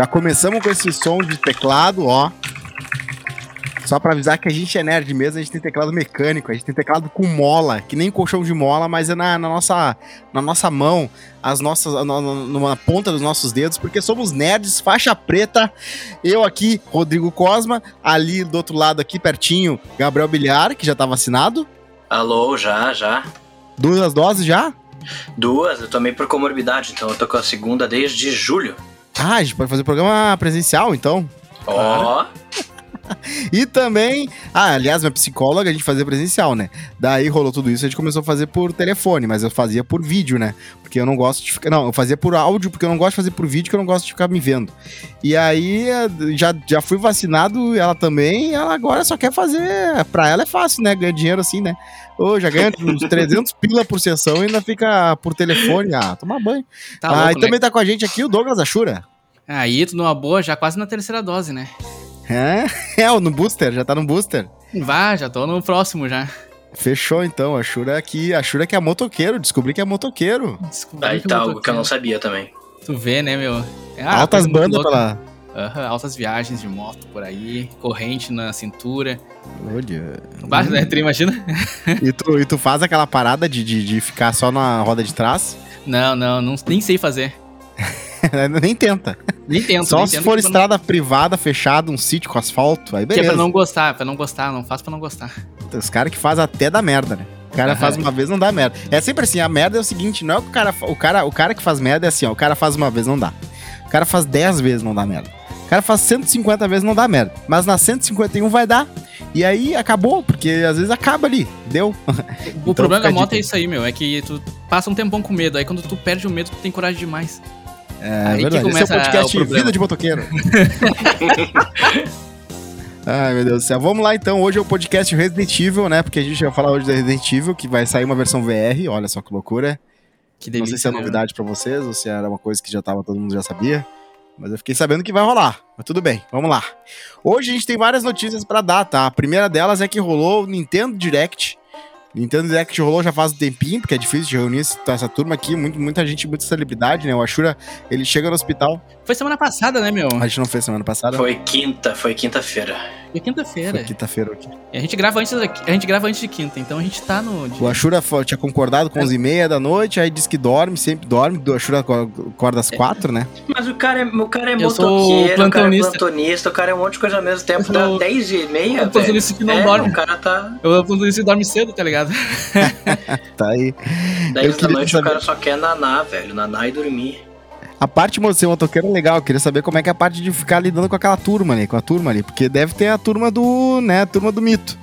Já começamos com esse som de teclado, ó. Só pra avisar que a gente é nerd mesmo, a gente tem teclado mecânico, a gente tem teclado com mola, que nem colchão de mola, mas é na, na nossa, na nossa mão, as nossas, na, numa ponta dos nossos dedos, porque somos nerds, faixa preta. Eu aqui, Rodrigo Cosma, ali do outro lado aqui, pertinho, Gabriel Bilhar, que já tá vacinado. Alô, já, já. Duas doses já? Duas, eu tomei por comorbidade, então eu tô com a segunda desde julho. Ah, a gente pode fazer programa presencial, então. Ó. e também, ah, aliás, minha psicóloga a gente fazia presencial, né? Daí rolou tudo isso, a gente começou a fazer por telefone, mas eu fazia por vídeo, né? Porque eu não gosto de ficar. Não, eu fazia por áudio, porque eu não gosto de fazer por vídeo, porque eu não gosto de ficar me vendo. E aí, já, já fui vacinado, ela também, ela agora só quer fazer. Pra ela é fácil, né? Ganhar dinheiro assim, né? Ô, já ganha uns 300 pila por sessão e ainda fica por telefone. Ah, tomar banho. Tá ah, louco, e também né? tá com a gente aqui o Douglas Ashura. Aí, tudo numa boa, já quase na terceira dose, né? É, é no booster, já tá no booster. Vá, já tô no próximo já. Fechou então, a Shura aqui, a Shura que é motoqueiro, descobri que é motoqueiro. Descobri Aí que é tá, algo que eu não sabia também. Tu vê, né, meu? É, ah, Altas bandas pra lá. Uhum, altas viagens de moto por aí, corrente na cintura. Olha. Baixo, né? Tu imagina? e, tu, e tu faz aquela parada de, de, de ficar só na roda de trás? Não, não, não nem sei fazer. nem tenta. Nem tento. Só nem se for estrada não... privada, fechada, um sítio com asfalto, aí beleza. Que é pra não gostar, pra não gostar, não faz pra não gostar. Os caras que fazem até da merda, né? O cara faz uma vez, não dá merda. É sempre assim, a merda é o seguinte, não é o cara, o cara, o cara que faz merda é assim, ó, o cara faz uma vez, não dá. O cara faz 10 vezes, não dá merda. O cara faz 150 vezes, não dá merda. Mas na 151 vai dar. E aí acabou, porque às vezes acaba ali, deu. O então, problema da moto é isso aí, meu, é que tu passa um tempão com medo, aí quando tu perde o medo, tu tem coragem demais. É Aí verdade. Esse é o podcast o Vida de Motoqueiro. Ai, meu Deus do céu. Vamos lá então. Hoje é o podcast Resident Evil, né? Porque a gente vai falar hoje da Resident Evil, que vai sair uma versão VR. Olha só que loucura. Que delícia, Não sei se é né? novidade para vocês ou se era uma coisa que já tava, todo mundo já sabia. Mas eu fiquei sabendo que vai rolar. Mas tudo bem, vamos lá. Hoje a gente tem várias notícias para dar, tá? A primeira delas é que rolou o Nintendo Direct Nintendo Direct rolou já faz um tempinho, porque é difícil de reunir essa turma aqui, muito, muita gente, muita celebridade, né? O Ashura, ele chega no hospital. Foi semana passada, né, meu? A gente não fez semana passada? Foi quinta, foi quinta-feira. Foi quinta-feira. Foi quinta-feira aqui. E a gente grava antes, a gente grava antes de quinta, então a gente tá no. Dia. O Ashura tinha concordado com é. 11h30 da noite, aí disse que dorme, sempre dorme. O Ashura acorda às 4, é. né? Mas o cara é, o cara é motoqueiro, o cara é plantonista, o cara é um monte de coisa ao mesmo tempo, dá 10h30. O plantonista que não é, dorme. O cara tá. O plantonista dorme cedo, tá ligado? ligado? tá aí. 10 da noite saber... o cara só quer naná, velho. Naná e dormir. A parte de ser motoqueiro é legal, eu queria saber como é que é a parte de ficar lidando com aquela turma ali, com a turma ali, porque deve ter a turma do, né, a turma do mito.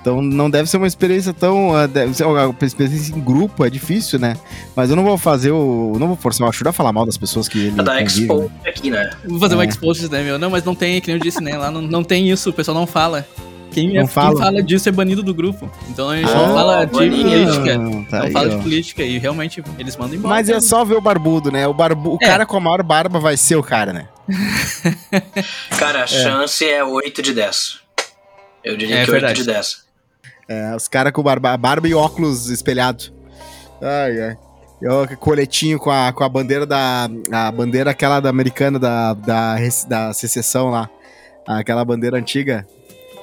Então não deve ser uma experiência tão. Uh, deve ser uma experiência em grupo, é difícil, né? Mas eu não vou fazer o. Não vou forçar o Ashura a falar mal das pessoas que ele. Da Expo né? aqui, né? Vou fazer é. uma Expo, né, meu? Não, mas não tem, que nem eu disse, né? Lá não, não tem isso, o pessoal não fala. Quem, é, quem, fala disso é banido do grupo. Então a gente ah, não fala de política. Tá não aí, fala ó. de política. E realmente eles mandam embora. Mas é só ver o barbudo, né? O, barbu... o é. cara com a maior barba vai ser o cara, né? cara, a é. chance é 8 de 10. Eu diria é, que verdade. 8 de 10. É, os caras com barba, barba e óculos espelhados. Ai, ai. Eu, coletinho com a, com a bandeira da. A bandeira aquela da americana da, da, da secessão lá. Aquela bandeira antiga.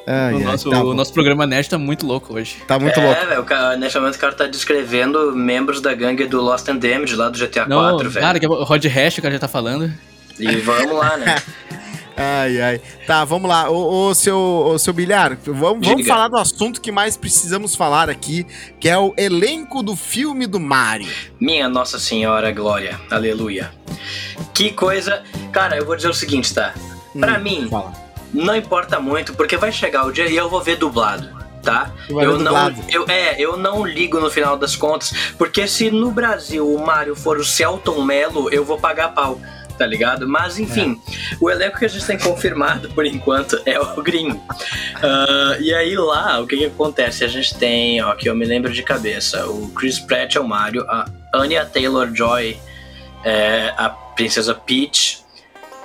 Ai, o, nosso, tá o nosso programa Nerd tá muito louco hoje. Tá muito é, louco. É, velho, nesse momento o cara tá descrevendo membros da gangue do Lost and Damned lá do GTA Não, 4, velho. Cara, que é o Rod Hash, o cara já tá falando. E vamos lá, né? Ai, ai. Tá, vamos lá. O, o seu, o seu Bilhar, vamos, vamos falar do assunto que mais precisamos falar aqui, que é o elenco do filme do Mario. Minha Nossa Senhora Glória. Aleluia. Que coisa. Cara, eu vou dizer o seguinte, tá? Pra hum, mim, fala não importa muito, porque vai chegar o dia e eu vou ver dublado. Tá? Eu não, eu, é, eu não ligo no final das contas, porque se no Brasil o Mario for o Celton Mello, eu vou pagar pau tá ligado? Mas enfim, é. o elenco que a gente tem confirmado por enquanto é o gringo. Uh, e aí lá, o que, que acontece? A gente tem, ó, que eu me lembro de cabeça, o Chris Pratt é o Mario, a Anya Taylor-Joy é a Princesa Peach,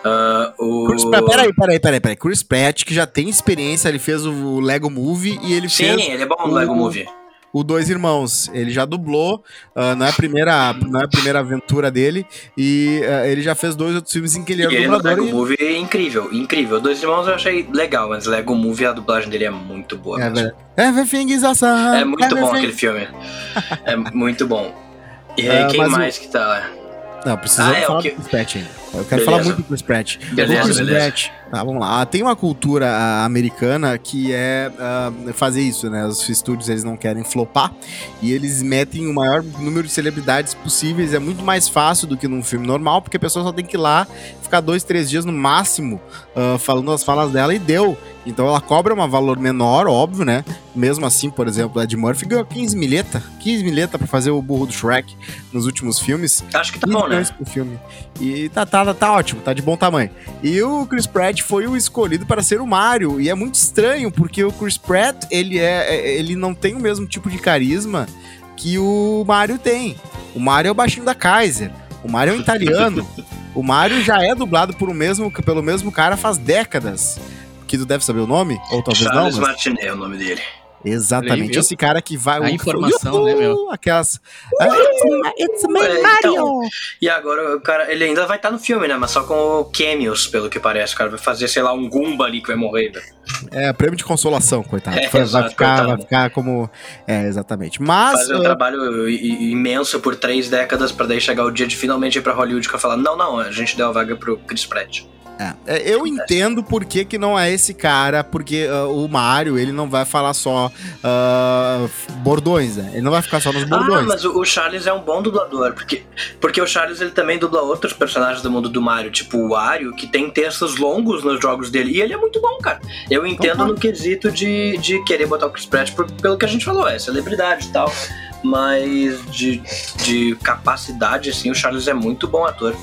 Uh, o... Chris Pratt, peraí, peraí, peraí, peraí. Chris Pratt, que já tem experiência, ele fez o Lego Movie e ele Sim, fez. Sim, ele é bom no Lego Movie. o Dois Irmãos. Ele já dublou, uh, não, é a primeira, não é a primeira aventura dele, e uh, ele já fez dois outros filmes em que ele era e dublador. Lego e... Movie é incrível, incrível. Dois Irmãos eu achei legal, mas Lego Movie, a dublagem dele é muito boa. É, mesmo. Everything is awesome. É muito Everything. bom aquele filme. é muito bom. E aí, quem mais o... que tá lá? Não, precisamos ah, é, falar okay. do Pratt ainda. Eu quero beleza. falar muito do Pratt. Beleza, beleza. Tá, vamos lá. Tem uma cultura uh, americana que é uh, fazer isso, né? Os estúdios, eles não querem flopar e eles metem o maior número de celebridades possíveis. É muito mais fácil do que num filme normal, porque a pessoa só tem que ir lá, ficar dois, três dias no máximo uh, falando as falas dela e deu. Então ela cobra um valor menor, óbvio, né? Mesmo assim, por exemplo, a Ed Murphy ganhou 15 milheta. 15 milheta pra fazer o burro do Shrek nos últimos filmes. Acho que tá bom, né? Filme. E tá, tá, tá ótimo, tá de bom tamanho. E o Chris Pratt foi o escolhido para ser o Mario. E é muito estranho, porque o Chris Pratt, ele, é, é, ele não tem o mesmo tipo de carisma que o Mario tem. O Mario é o baixinho da Kaiser. O Mario é um italiano. o Mario já é dublado por o mesmo, pelo mesmo cara faz décadas que tu deve saber o nome, ou talvez Charles não. Charles mas... Martinet é o nome dele. Exatamente, esse cara que vai. A informação, né, meu? Aquelas. Uh, it's, my é, Mario! Então, e agora, o cara, ele ainda vai estar tá no filme, né? Mas só com cameos, pelo que parece. O cara vai fazer, sei lá, um Goomba ali que vai morrer. Né? É, prêmio de consolação, coitado. É, vai, exato, ficar, coitado. vai ficar como. É, exatamente. Mas. Fazer um uh... trabalho imenso por três décadas pra daí chegar o dia de finalmente ir pra Hollywood e falar: não, não, a gente deu a vaga pro Chris Pratt. É, é, eu entendo por que, que não é esse cara, porque uh, o Mario, ele não vai falar só uh, bordões, né? Ele não vai ficar só nos bordões. Ah, mas o, Charles é um bom dublador, porque, porque o Charles ele também dubla outros personagens do mundo do Mario, tipo o Wario, que tem textos longos nos jogos dele, e ele é muito bom, cara. Eu entendo então, no quesito de, de querer botar o Chris Pratt por, pelo que a gente falou, é celebridade e tal, mas de, de capacidade, assim, o Charles é muito bom ator.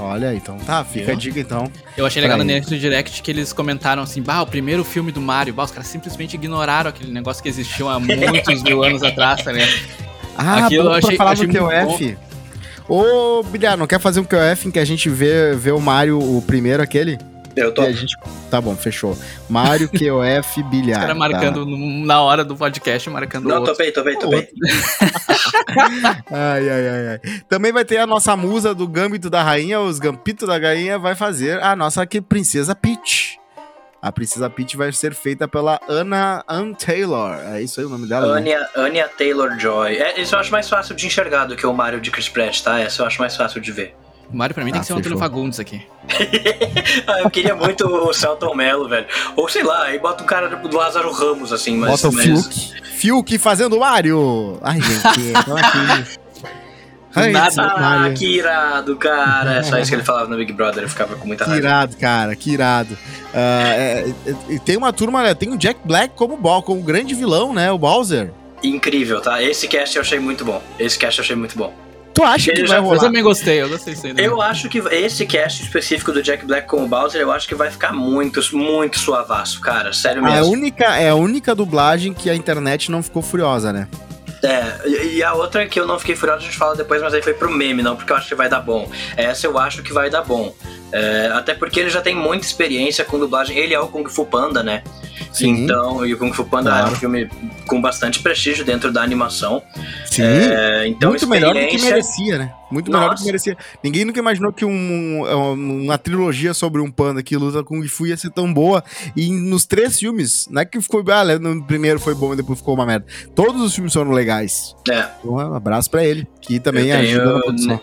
Olha, então tá, fica a dica então. Eu achei legal no Next Direct que eles comentaram assim: bah, o primeiro filme do Mario, bah, os caras simplesmente ignoraram aquele negócio que existiu há muitos mil anos atrás, ligado? Ah, Aquilo eu achei, falar achei do QF. Ô, Bilhar, não quer fazer um QF em que a gente vê, vê o Mario, o primeiro aquele? Eu tô. Gente... Tá bom, fechou. Mário QOF Bilhar. Os caras marcando tá. na hora do podcast, marcando Não, tô bem, tô bem, tô bem. ai, ai, ai, ai. Também vai ter a nossa musa do Gambito da Rainha, os Gampitos da Rainha, vai fazer a nossa aqui, Princesa Peach. A Princesa Peach vai ser feita pela Anna Ann Taylor. É isso aí o nome dela? Anya, né? Anya Taylor Joy. É, isso eu acho mais fácil de enxergar do que o Mario de Chris Pratt, tá? Essa eu acho mais fácil de ver. O Mario pra mim ah, tem que ser o Antônio Fagundes aqui. ah, eu queria muito o Celton Mello, velho. Ou sei lá, aí bota um cara do Lázaro Ramos, assim, mas. Bota o mas... Fiuk. Fiuk fazendo Mario! Ai, gente, então aqui. Ai, Nada, ah, que irado, cara. É só isso que ele falava no Big Brother, eu ficava com muita raiva. Que irado, cara, que irado. Uh, é, é, tem uma turma, né, tem o Jack Black como, como grande vilão, né? O Bowser. Incrível, tá? Esse cast eu achei muito bom. Esse cast eu achei muito bom. Tu acha que vai rolar? Eu também gostei, eu gostei disso né? Eu acho que esse cast específico do Jack Black com o Bowser, eu acho que vai ficar muito, muito suavaço, cara. Sério mesmo. A única, é a única dublagem que a internet não ficou furiosa, né? É, e a outra que eu não fiquei furioso, a gente fala depois, mas aí foi pro meme, não porque eu acho que vai dar bom. Essa eu acho que vai dar bom. É, até porque ele já tem muita experiência com dublagem. Ele é o Kung Fu Panda, né? Sim. Então, e o Kung Fu Panda claro. é um filme com bastante prestígio dentro da animação. Sim. É, então, Muito melhor do que merecia, né? Muito Nossa. melhor do que merecia. Ninguém nunca imaginou que um, uma trilogia sobre um panda que luta Kung Fu ia ser tão boa. E nos três filmes, não é que ficou. Ah, no primeiro foi bom e depois ficou uma merda. Todos os filmes foram legais. É. Então, um abraço pra ele, que também ajuda na produção.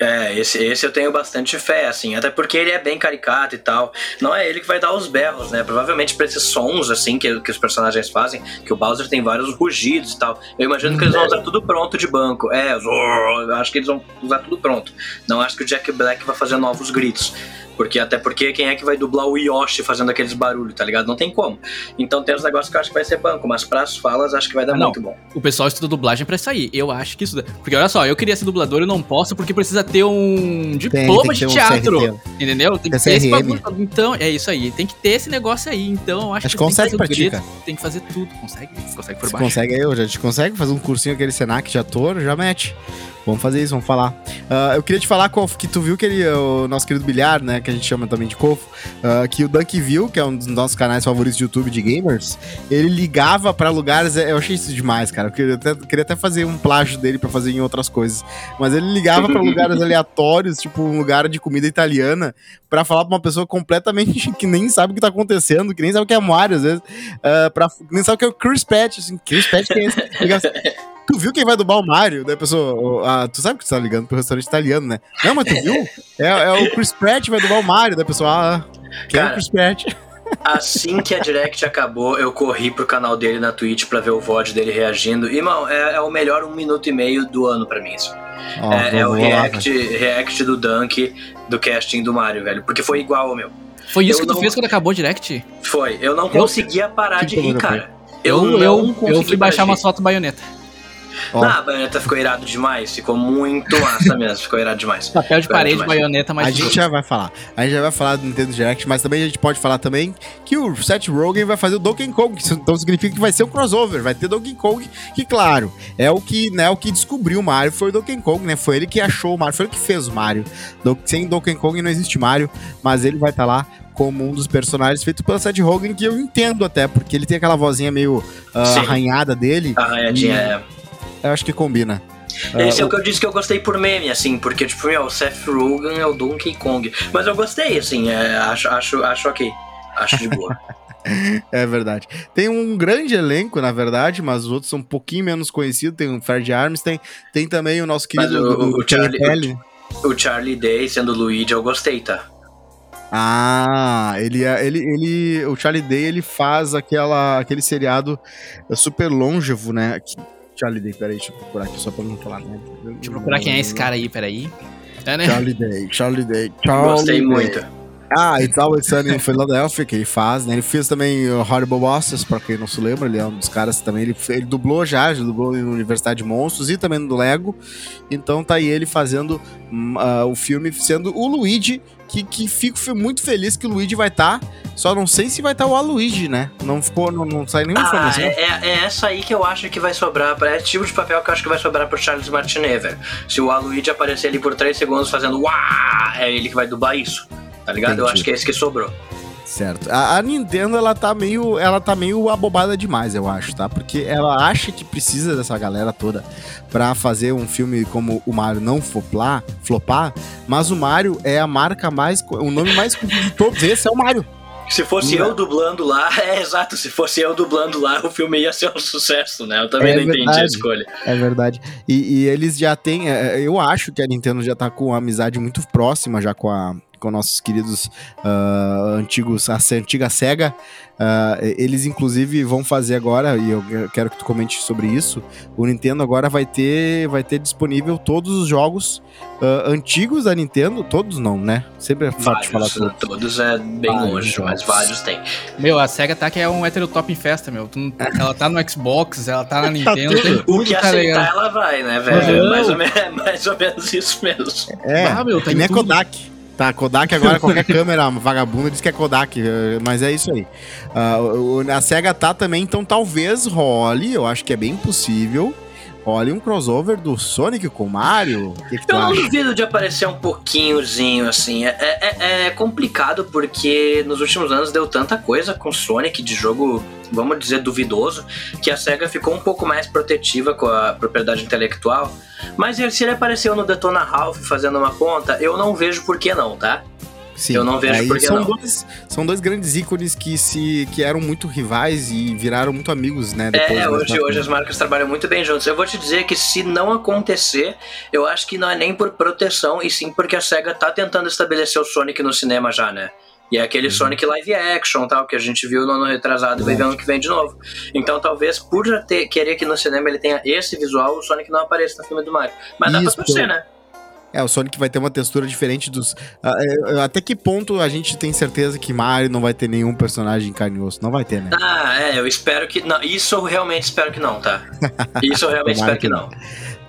É, esse, esse eu tenho bastante fé, assim, até porque ele é bem caricato e tal. Não é ele que vai dar os berros, né? Provavelmente pra esses sons, assim, que, que os personagens fazem, que o Bowser tem vários rugidos e tal. Eu imagino que eles vão usar tudo pronto de banco. É, eu acho que eles vão usar tudo pronto. Não acho que o Jack Black vai fazer novos gritos. Porque até porque quem é que vai dublar o Yoshi fazendo aqueles barulhos, tá ligado? Não tem como. Então tem uns negócios que eu acho que vai ser banco, mas pras falas acho que vai dar ah, muito bom. O pessoal estuda dublagem pra sair. Eu acho que isso. Porque olha só, eu queria ser dublador, eu não posso porque precisa ter um diploma tem, tem de teatro. Um entendeu? Tem que ter esse bagulho. Então, é isso aí. Tem que ter esse negócio aí. Então, eu acho, que consegue tem que, fazer tem que fazer tudo. Consegue? Consegue por baixo. Consegue aí, a gente consegue fazer um cursinho aquele Senac de ator, já mete. Vamos fazer isso, vamos falar. Uh, eu queria te falar, Kof, que tu viu que ele, o nosso querido Bilhar, né, que a gente chama também de Kof, uh, que o Dunkville, que é um dos nossos canais favoritos de YouTube de gamers, ele ligava para lugares, eu achei isso demais, cara. Eu queria até, queria até fazer um plágio dele para fazer em outras coisas. Mas ele ligava para lugares aleatórios, tipo um lugar de comida italiana, para falar pra uma pessoa completamente que nem sabe o que tá acontecendo, que nem sabe o que é Mario, às vezes, uh, pra, nem sabe o que é o Chris Patch, assim, Chris Patch que é esse? Tu viu quem vai dublar o Mario? Daí a pessoa, ah, tu sabe que tu tá ligando pro restaurante italiano, né? Não, mas tu viu? É, é o Chris Pratt vai dublar o Mario. Daí a pessoa, ah, quem é o Chris Pratt? Assim que a Direct acabou, eu corri pro canal dele na Twitch pra ver o VOD dele reagindo. E, mano, é, é o melhor um minuto e meio do ano pra mim, isso. Oh, é, é, o react, lá, react do Dunk do casting do Mario, velho. Porque foi igual ao meu. Foi isso eu que tu fez quando acabou o Direct? Foi. Eu não conseguia parar de rir, cara. Eu, eu, eu, eu fui baixar uma foto baioneta. Ó. Ah, a baioneta ficou irado demais. Ficou muito massa mesmo. Ficou irado demais. Papel de ficou parede, baioneta, mas. A gente já vai falar. A gente já vai falar do Nintendo Direct, mas também a gente pode falar também que o Seth Rogen vai fazer o Donkey Kong. Então significa que vai ser um crossover. Vai ter Donkey Kong, que, claro, é o que, né, o que descobriu o Mario foi o Donkey Kong, né? Foi ele que achou o Mario, foi ele que fez o Mario. Sem Donkey Kong não existe Mario, mas ele vai estar tá lá como um dos personagens feito pelo Seth Rogen, que eu entendo até, porque ele tem aquela vozinha meio uh, arranhada dele. Arranhadinha, e... é eu acho que combina. Esse uh, é o que eu disse que eu gostei por meme, assim, porque, tipo, meu, o Seth Rogen é o Donkey Kong. Mas eu gostei, assim, é, acho, acho, acho ok. Acho de boa. é verdade. Tem um grande elenco, na verdade, mas os outros são um pouquinho menos conhecidos. Tem o Fred Armstrong, tem também o nosso querido o, o, o, Charlie, o, o Charlie Day sendo o Luigi, eu gostei, tá? Ah, ele, é, ele, ele, o Charlie Day ele faz aquela, aquele seriado super longevo, né? Charlie Day, peraí, deixa eu procurar aqui só pra não falar, né? Deixa eu procurar quem é esse cara aí, peraí. É, né? Charlie Day, Charlie Day, Charlie Gostei Day. muito. Ah, It's Always Sunny em Philadelphia, que ele faz, né? Ele fez também Horrible Bosses, pra quem não se lembra, ele é um dos caras também, ele, ele dublou já, já dublou na Universidade de Monstros e também no Lego, então tá aí ele fazendo uh, o filme, sendo o Luigi, que, que fico muito feliz que o Luigi vai estar, tá, só não sei se vai estar tá o Aluigi, né? Não ficou, não, não sai nenhuma ah, informação. É, é, é, essa aí que eu acho que vai sobrar, é esse tipo de papel que eu acho que vai sobrar pro Charles Martinet, velho. Se o Aluigi aparecer ali por 3 segundos fazendo uau, é ele que vai dublar isso. Tá ligado? Entendi. Eu acho que é esse que sobrou. Certo. A, a, Nintendo, ela tá meio. Ela tá meio abobada demais, eu acho, tá? Porque ela acha que precisa dessa galera toda pra fazer um filme como o Mario não flopar, flopar mas o Mario é a marca mais. O nome mais de todos esse é o Mario. Se fosse não. eu dublando lá, é exato, se fosse eu dublando lá, o filme ia ser um sucesso, né? Eu também é não verdade, entendi a escolha. É verdade. E, e eles já têm. É, eu acho que a Nintendo já tá com uma amizade muito próxima já com a, com nossos queridos uh, antigos, a antiga SEGA. Uh, eles, inclusive, vão fazer agora, e eu quero que tu comente sobre isso. O Nintendo agora vai ter, vai ter disponível todos os jogos uh, antigos da Nintendo. Todos não, né? Sempre é fácil falar todos. Todos é bem vários longe, jogos. mas vários tem. Meu, a SEGA tá que é um heterotop em festa, meu. Ela tá no Xbox, ela tá na tá Nintendo. tem tudo, o que tá aceitar, ela vai, né, velho? Mais ou, menos, mais ou menos isso mesmo. É, ah, meu, tá nem Kodak. Tá, Kodak agora, qualquer câmera vagabunda diz que é Kodak, eh, mas é isso aí. Uh, a SEGA tá também, então talvez role, eu acho que é bem possível. Role um crossover do Sonic com Mario. Que que eu não acha? duvido de aparecer um pouquinhozinho assim. É, é, é complicado porque nos últimos anos deu tanta coisa com Sonic de jogo vamos dizer, duvidoso, que a SEGA ficou um pouco mais protetiva com a propriedade intelectual. Mas se ele apareceu no Detona Ralph fazendo uma ponta, eu não vejo por que não, tá? Sim, eu não vejo por que são não. Dois, são dois grandes ícones que, se, que eram muito rivais e viraram muito amigos, né? é, hoje, hoje as marcas trabalham muito bem juntos. Eu vou te dizer que se não acontecer, eu acho que não é nem por proteção, e sim porque a SEGA tá tentando estabelecer o Sonic no cinema já, né? E é aquele uhum. Sonic live action, tal, que a gente viu no ano retrasado e vai ver ano que vem de novo. Então talvez por já ter, querer que no cinema ele tenha esse visual, o Sonic não apareça no filme do Mario. Mas Isso, dá pra torcer, né? É, o Sonic vai ter uma textura diferente dos. Uh, até que ponto a gente tem certeza que Mario não vai ter nenhum personagem carne e osso? Não vai ter, né? Ah, é, eu espero que. Não, isso eu realmente espero que não, tá? Isso eu realmente espero que não.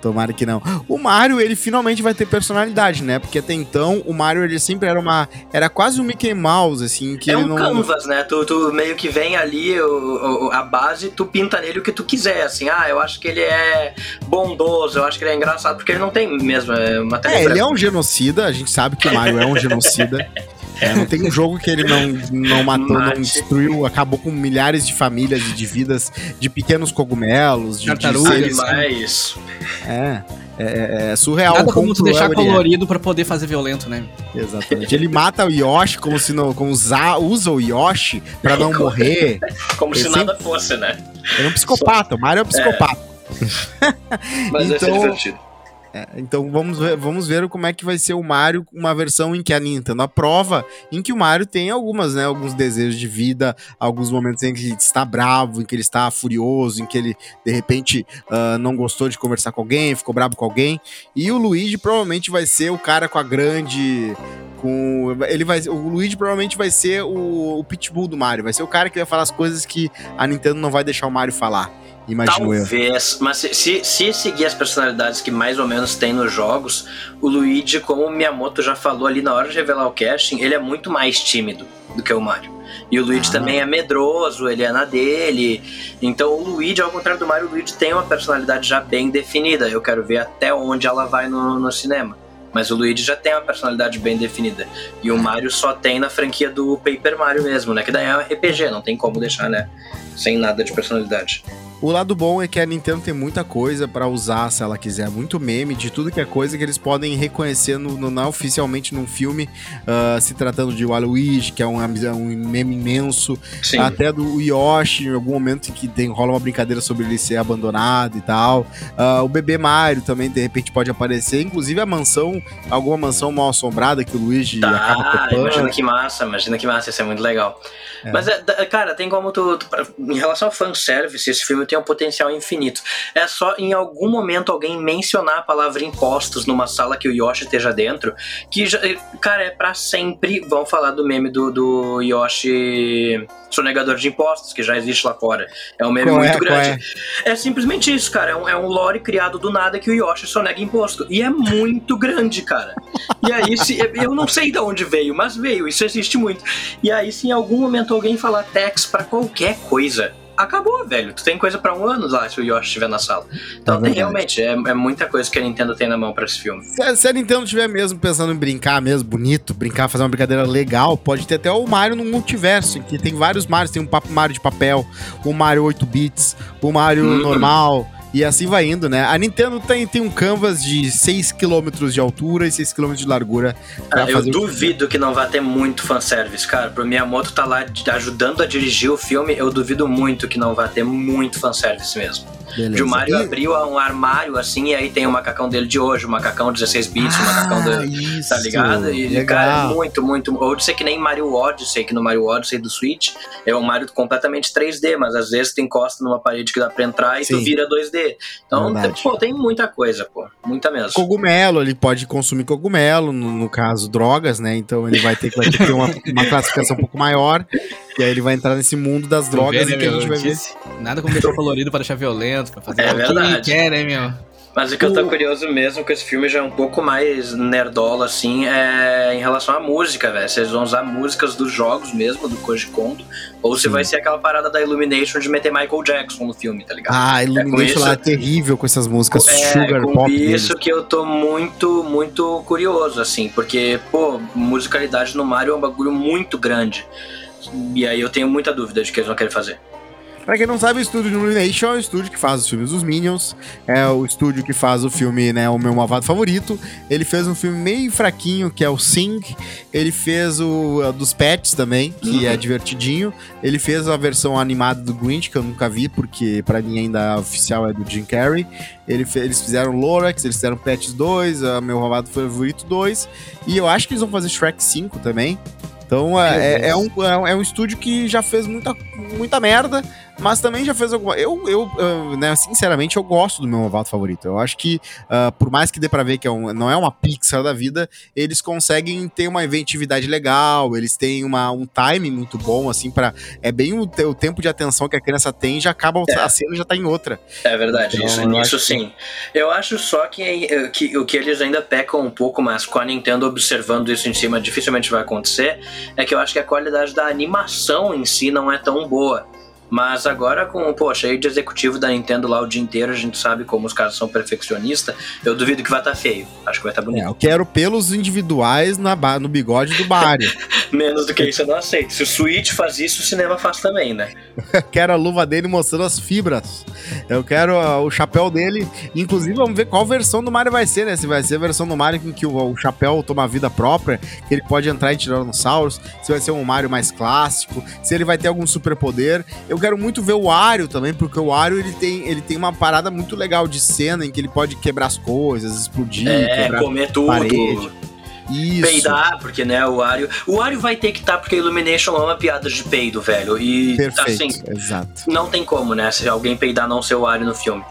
Tomara que não. O Mario, ele finalmente vai ter personalidade, né? Porque até então, o Mario, ele sempre era uma... Era quase um Mickey Mouse, assim, que É ele um não... canvas, né? Tu, tu meio que vem ali, o, o- a base, tu pinta nele o que tu quiser, assim. Ah, eu acho que ele é bondoso, eu acho que ele é engraçado, porque ele não tem mesmo é uma É, ele é um genocida, a gente sabe que o Mario é um genocida. É, não tem um jogo que ele não, não matou, não Mate. destruiu, acabou com milhares de famílias e de vidas, de pequenos cogumelos, de, Tartarugas. seres. Mas... É, é, é surreal. Nada o como tu deixar ele é. colorido pra poder fazer violento, né? Exatamente. Ele mata o Yoshi como se não. Como usa, usa o Yoshi pra não morrer. Como se Ele nada fosse, né? Ele é um psicopata. O Mario é um psicopata. Mas vai ser Então- divertido. É, então vamos ver, vamos ver como é que vai ser o Mario, uma versão em que a Nintendo aprova, em que o Mario tem algumas, né, alguns desejos de vida, alguns momentos em que ele está bravo, em que ele está furioso, em que ele de repente ah, não gostou de conversar com alguém, ficou bravo com alguém. E o Luigi provavelmente vai ser o cara com a grande com ele vai o Luigi provavelmente vai ser o, o pitbull do Mario, vai ser o cara que vai falar as coisas que a Nintendo não vai deixar o Mario falar. Imagino eu. Talvez, mas se, se, se seguir as personalidades que mais ou menos tem nos jogos, o Luigi, como o Miyamoto já falou ali na hora de revelar o casting, ele é muito mais tímido do que o Mario. E o Luigi Ah. também é medroso, ele é na dele. Então o Luigi, ao contrário do Mario, o Luigi tem uma personalidade já bem definida. Eu quero ver até onde ela vai no, no cinema. Mas o Luigi já tem uma personalidade bem definida. E o Mario só tem na franquia do Paper Mario mesmo, né? Que daí é um RPG, não tem como deixar, né? Sem nada de personalidade. O lado bom é que a Nintendo tem muita coisa pra usar, se ela quiser, muito meme de tudo que é coisa que eles podem reconhecer no, no- não oficialmente num filme, ah, se tratando de Waluigi, que é um, um meme imenso, Sim. até do Yoshi, em algum momento em que tem, rola uma brincadeira sobre ele ser abandonado e tal. Ah, o bebê Mario também, de repente, pode aparecer, inclusive a mansão, alguma mansão mal assombrada que o Luigi acaba Tá, topando. imagina que massa, imagina que massa, isso é muito legal. É. Mas, é, cara, tem como tu, tu- Em relação ao fanservice, esse filme tem um potencial infinito. É só em algum momento alguém mencionar a palavra impostos numa sala que o Yoshi esteja dentro, que, já, cara, é pra sempre vão falar do meme do, do Yoshi sonegador de impostos, que já existe lá fora. É um meme Qual é, muito qual grande. É simplesmente isso, cara. É um, é um lore criado do nada que o Yoshi sonega imposto. E é muito grande, cara. E aí, se, eu não sei de onde veio, mas veio. Isso existe muito. E aí, se em algum momento alguém falar tax pra qualquer coisa, acabou, velho. Tu tem coisa pra um ano lá se o Yoshi estiver na sala. Então, É tem, realmente, é, é muita coisa que a Nintendo tem na mão pra esse filme. Se, se a Nintendo estiver mesmo pensando em brincar mesmo, bonito, brincar, fazer uma brincadeira legal, pode ter até o Mario no multiverso, em que tem vários Marios, tem um Mario de papel, o Mario 8 bits, o Mario Hum. normal, e assim vai indo, né? A Nintendo tem, tem um canvas de 6 km de altura e 6 km de largura Ah, eu duvido que não vai ter muito fanservice, cara. Pro Miyamoto tá lá ajudando a dirigir o filme, eu duvido muito que não vai ter muito fanservice mesmo. Beleza. De o Mario E- abriu um armário assim, e aí tem o macacão dele de hoje, o macacão 16 bits, o macacão Ah, do. isso, Tá ligado? E, legal. cara, é muito, muito. Ou de ser que nem Mario Odyssey, que no Mario Odyssey do Switch é um Mario completamente 3D, mas às vezes tu encosta numa parede que dá pra entrar e tu Sim. vira 2D. Então, tem, pô, tem muita coisa, pô. Muita mesmo. Cogumelo, ele pode consumir cogumelo, no, no caso, drogas, né? Então ele vai ter que vai ter que ter uma, uma classificação um pouco maior. E aí ele vai entrar nesse mundo das drogas né, que a gente vai ver. Nada como deixar colorido pra deixar violento, pra fazer É o que verdade. quer, né, meu? Mas o que eu tô curioso mesmo com esse filme já é um pouco mais nerdola, assim, é em relação à música, velho. Se eles vão usar músicas dos jogos mesmo, do Koji Kondo, ou se vai ser aquela parada da Illumination de meter Michael Jackson no filme, tá ligado? Ah, a Illumination isso- lá é terrível com essas músicas É, sugar com pop isso deles. que eu tô muito, muito curioso, assim, porque, pô, musicalidade no Mario é um bagulho muito grande. E aí eu tenho muita dúvida de que eles vão querer fazer. Pra quem não sabe, o estúdio Illumination é o estúdio que faz os filmes dos Minions, é o estúdio que faz o filme, né, o meu malvado favorito. Ele fez um filme meio fraquinho, que é o Sing. Ele fez o a dos Pets também, que Uhum. é divertidinho. Ele fez a versão animada do Grinch, que eu nunca vi, porque pra mim ainda a oficial é do Jim Carrey. Ele fe- eles fizeram Lorax, eles fizeram Pets 2, a meu malvado favorito 2. E eu acho que eles vão fazer Shrek 5 também. Então é, é- é um, é um- é um estúdio que já fez muita, muita merda, mas também já fez alguma. Eu, eu uh, né, sinceramente, eu gosto do meu novato favorito. Eu acho que, uh, por mais que dê pra ver que é um, não é uma Pixar da vida, eles conseguem ter uma inventividade legal, eles têm uma, um timing muito bom, assim, para É bem o, o, tempo de atenção que a criança tem, já acaba é. a cena já tá em outra. É verdade, então, isso, nisso sim. Eu acho só que, eh, que o que eles ainda pecam um pouco, mas com a Nintendo observando isso em cima, dificilmente vai acontecer, é que eu acho que a qualidade da animação em si não é tão boa. Mas agora com, pô, cheio de executivo da Nintendo lá o dia inteiro, a gente sabe como os caras são perfeccionistas. Eu duvido que vai estar tá feio. Acho que vai estar tá bonito. É, eu quero pelos individuais na, no bigode do Mario. Menos do que isso eu não aceito. Se o Switch faz isso, o cinema faz também, né? eu quero a luva dele mostrando as fibras. Eu quero uh, o chapéu dele. Inclusive, vamos ver qual versão do Mario vai ser, né? Se vai ser a versão do Mario em que o, o chapéu toma vida própria, que ele pode entrar em Tiranossauros. Se vai ser um Mario mais clássico. Se ele vai ter algum superpoder. Eu quero muito ver o Wario também, porque o Wario ele tem, ele tem uma parada muito legal de cena em que ele pode quebrar as coisas, explodir, é, comer tudo. Parede. Isso. Peidar, porque, né, o Wario. O Wario vai ter que estar, tá, porque Illumination é uma piada de peido, velho. E Perfeito, assim. Exato. Não tem como, né? Se alguém peidar, não ser o Wario no filme.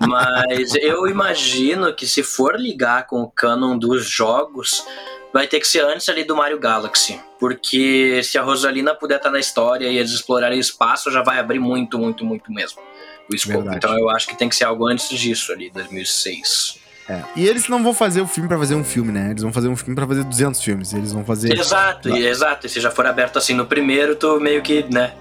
Mas eu imagino que se for ligar com o canon dos jogos, vai ter que ser antes ali do Mario Galaxy. Porque se a Rosalina puder estar na história e eles explorarem espaço, já vai abrir muito, muito, muito mesmo o escopo. Então eu acho que tem que ser algo antes disso ali, 2006. É. E eles não vão fazer o filme para fazer um filme, né? Eles vão fazer um filme para fazer 200 filmes. Eles vão fazer. Exato, exato. E se já for aberto assim no primeiro, tu meio que, né?